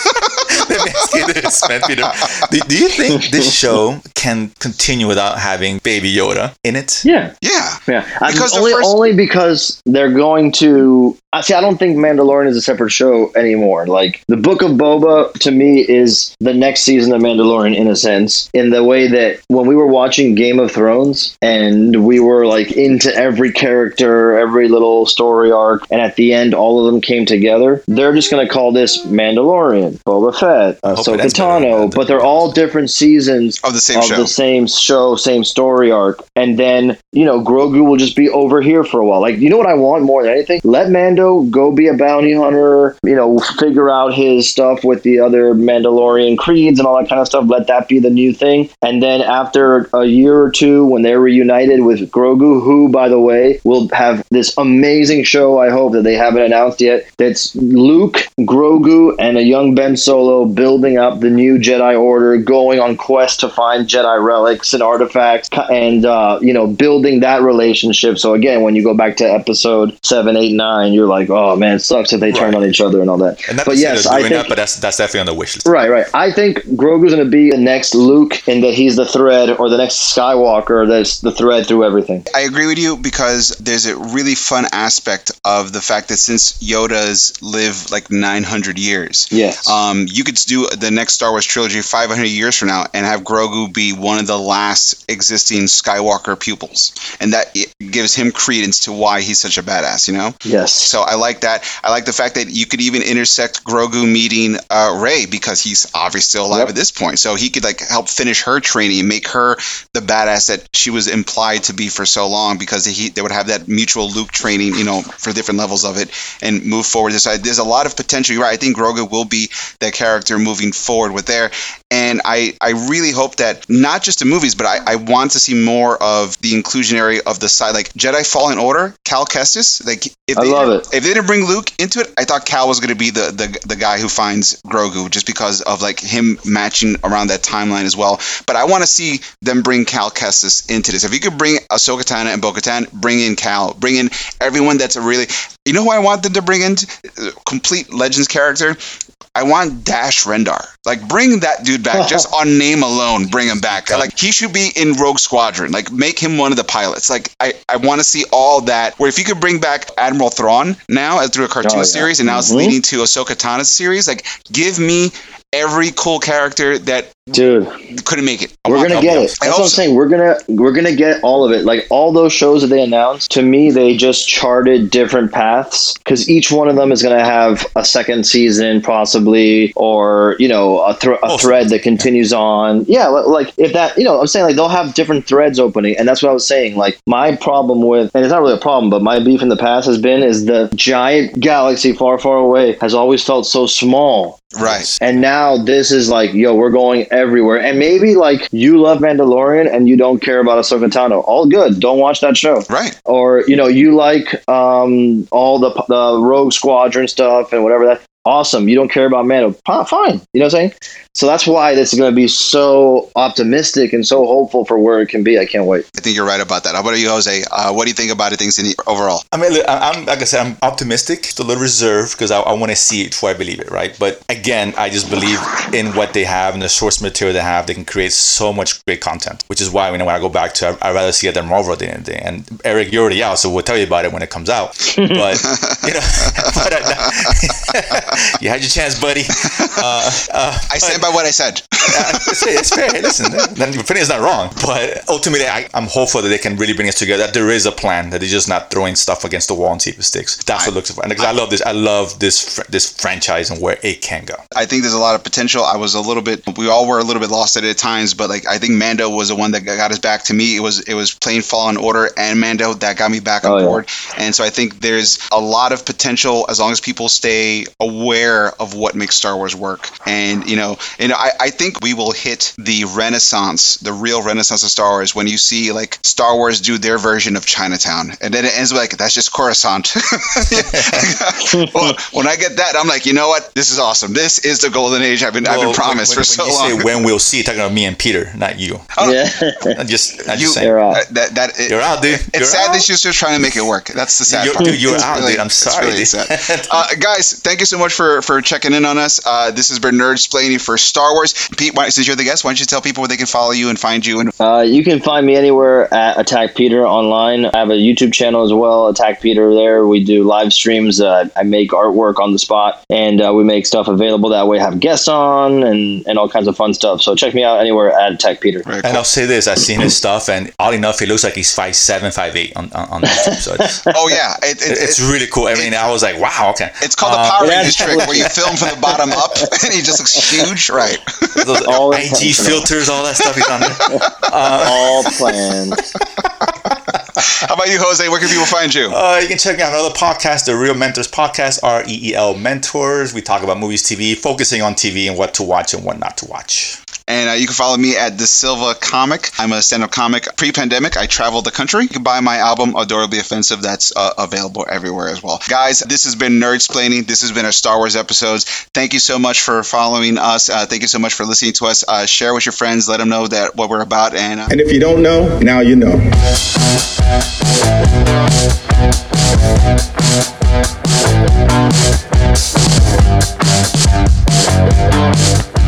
Let me ask you this, man, Peter. Do, do you think this show can continue without having Baby Yoda in it? yeah. yeah. Yeah, Because only first- only because they're going to I see. I don't think Mandalorian is a separate show anymore. Like the Book of Boba to me is the next season of Mandalorian in a sense, in the way that when we were watching Game of Thrones and we were like into every character, every little story arc, and at the end all of them came together. They're just gonna call this Mandalorian, Boba Fett, Hopefully Ahsoka that's better Tano, than- but they're all different seasons Of the same of show. the same show, same story arc, and then you know Grogu will just be over here for a while. Like you know what I want more than anything? Let Mando go be a bounty hunter. You know, figure out his stuff with the other Mandalorian creeds and all that kind of stuff. Let that be the new thing. And then after a year or two, when they're reunited with Grogu, who by the way will have this amazing show. I hope that they haven't announced yet. That's Luke, Grogu, and a young Ben Solo building up the new Jedi Order, going on quests to find Jedi relics and artifacts, and uh, you know, building that relationship. So again, when you go back to episode seven, eight, nine, you're like, oh man, it sucks if they turn Right. on each other and all that. And but yes, they're I think that, but that's that's definitely on the wish list. Right, right. I think Grogu's going to be the next Luke in that he's the thread, or the next Skywalker that's the thread through everything. I agree with you because there's a really fun aspect of the fact that since Yoda's live like 900 years, Yes. um, you could do the next Star Wars trilogy 500 years from now and have Grogu be one of the last existing Skywalker pupils, and that gives him credence to why he's such a badass. You know. yes. So I like that. I like the fact that you could even intersect Grogu meeting uh, Rey because he's obviously still alive Yep. at this point. So he could like help finish her training and make her the badass that she was implied to be for so long because he they would have that mutual Luke training, you know, for different levels of it and move forward. So there's a lot of potential. You're right. I think Grogu will be that character moving forward with there. And I, I really hope that not just in movies, but I, I want to see more of the inclusionary of the side, like Jedi Fallen Order, Cal Kestis. Like if I they love it. If they didn't bring Luke into it, I thought Cal was going to be the, the the guy who finds Grogu, just because of like him matching around that timeline as well. But I want to see them bring Cal Kestis into this. If you could bring Ahsoka Tano and Bo-Katan, bring in Cal, bring in everyone that's a really, you know who I want them to bring in, complete Legends character. I want Dash Rendar. Like, bring that dude back just on name alone. Bring him back. Like, he should be in Rogue Squadron. Like, make him one of the pilots. Like, I, I want to see all that. Where if you could bring back Admiral Thrawn now as through a cartoon Oh, yeah. series, and now it's Mhm. leading to Ahsoka Tano's series. Like, give me every cool character that Dude, couldn't make it. I we're gonna get I it. That's what I'm saying. We're gonna we're gonna get all of it. Like all those shows that they announced, to me, they just charted different paths because each one of them is gonna have a second season, possibly, or you know, a, thr a thread that continues on. Yeah, like if that, you know, I'm saying like they'll have different threads opening, and that's what I was saying. Like my problem with, and it's not really a problem, but my beef in the past has been is the giant galaxy far, far away has always felt so small. Right. And now this is like, yo, we're going everywhere. And maybe like you love Mandalorian and you don't care about Ahsoka Tano. All good. Don't watch that show. Right. Or you know, you like um, all the the Rogue Squadron stuff and whatever that. Awesome. You don't care about Mando. Fine. You know what I'm saying? So that's why this is going to be so optimistic and so hopeful for where it can be. I can't wait. I think you're right about that. How about you, Jose? Uh, what do you think about it? Things in the, overall? I mean, look, I- I'm like I said, I'm optimistic, just a little reserved because I, I want to see it before I believe it, right? But again, I just believe in what they have and the source material they have. They can create so much great content, which is why you know when I go back to, I, I'd rather see it than Marvel at the end of the day. And Eric, you're already out, so we'll tell you about it when it comes out. But you know, but, uh, you had your chance, buddy. Uh, uh, I stand by what I said. it's, it's fair. Listen, then your opinion is not wrong. But ultimately, I, I'm hopeful that they can really bring us together. That there is a plan. That they're just not throwing stuff against the wall and see if it sticks. That's what looks for. And because I love this, I love this fr- this franchise and where it can go. I think there's a lot of potential. I was a little bit, we all were a little bit lost at it at times, but like I think Mando was the one that got us back. To me, it was it was playing Fallen Order and Mando that got me back on Oh, yeah. board. And so I think there's a lot of potential as long as people stay aware of what makes Star Wars work. And you know, and I, I think we will hit the renaissance, the real renaissance of Star Wars when you see like Star Wars do their version of Chinatown, and then it ends with like that's just Coruscant. well, when I get that, I'm like, you know what? This is awesome. This is the golden age I've been I've been promised when, for so when you long. Say when we'll see, talking about me and Peter, not you. Oh. Yeah. I just, I You- just saying. You're out. That that it, You're out, dude. It's You're sad out. that she's just trying to make it work. That's the sad You're- part. dude, you're It's out, dude. I'm sorry, really dude. sad. uh, guys, thank you so much for for checking in on us. Uh, this has been Nerd Splaining for Star Wars. Pete, why, since you're the guest, why don't you tell people where they can follow you and find you? And Uh, you can find me anywhere at Attack Peter online. I have a YouTube channel as well, Attack Peter. There we do live streams. Uh, I make artwork on the spot, and uh, we make stuff available that way. Have guests on and, and all kinds of fun stuff. So check me out anywhere at Attack Peter. Very And. I'll say this: I've seen his stuff, and odd enough, he looks like he's five seven, five eight on on, on YouTube. So it's, Oh yeah, it, it, it's it- really cool. I mean, I was like, wow, okay. it's called the Uh, Power it Rangers trick, where you film from the bottom up, and he just looks huge. Right. Those All IG filters, all that stuff he's on there. all planned. How about you, Jose? Where can people find you? Uh, you can check out another podcast, the Reel Mentors Podcast, R E E L Mentors. We talk about movies, TV, focusing on TV and what to watch and what not to watch. And uh, you can follow me at the Silva Comic. I'm a stand-up comic. Pre-pandemic, I traveled the country. You can buy my album Adorably Offensive. That's uh, available everywhere as well. Guys, this has been Nerd Splaining. This has been our Star Wars episodes. Thank you so much for following us. Uh, thank you so much for listening to us. Uh, share with your friends. Let them know that what we're about. And uh, and if you don't know, now you know.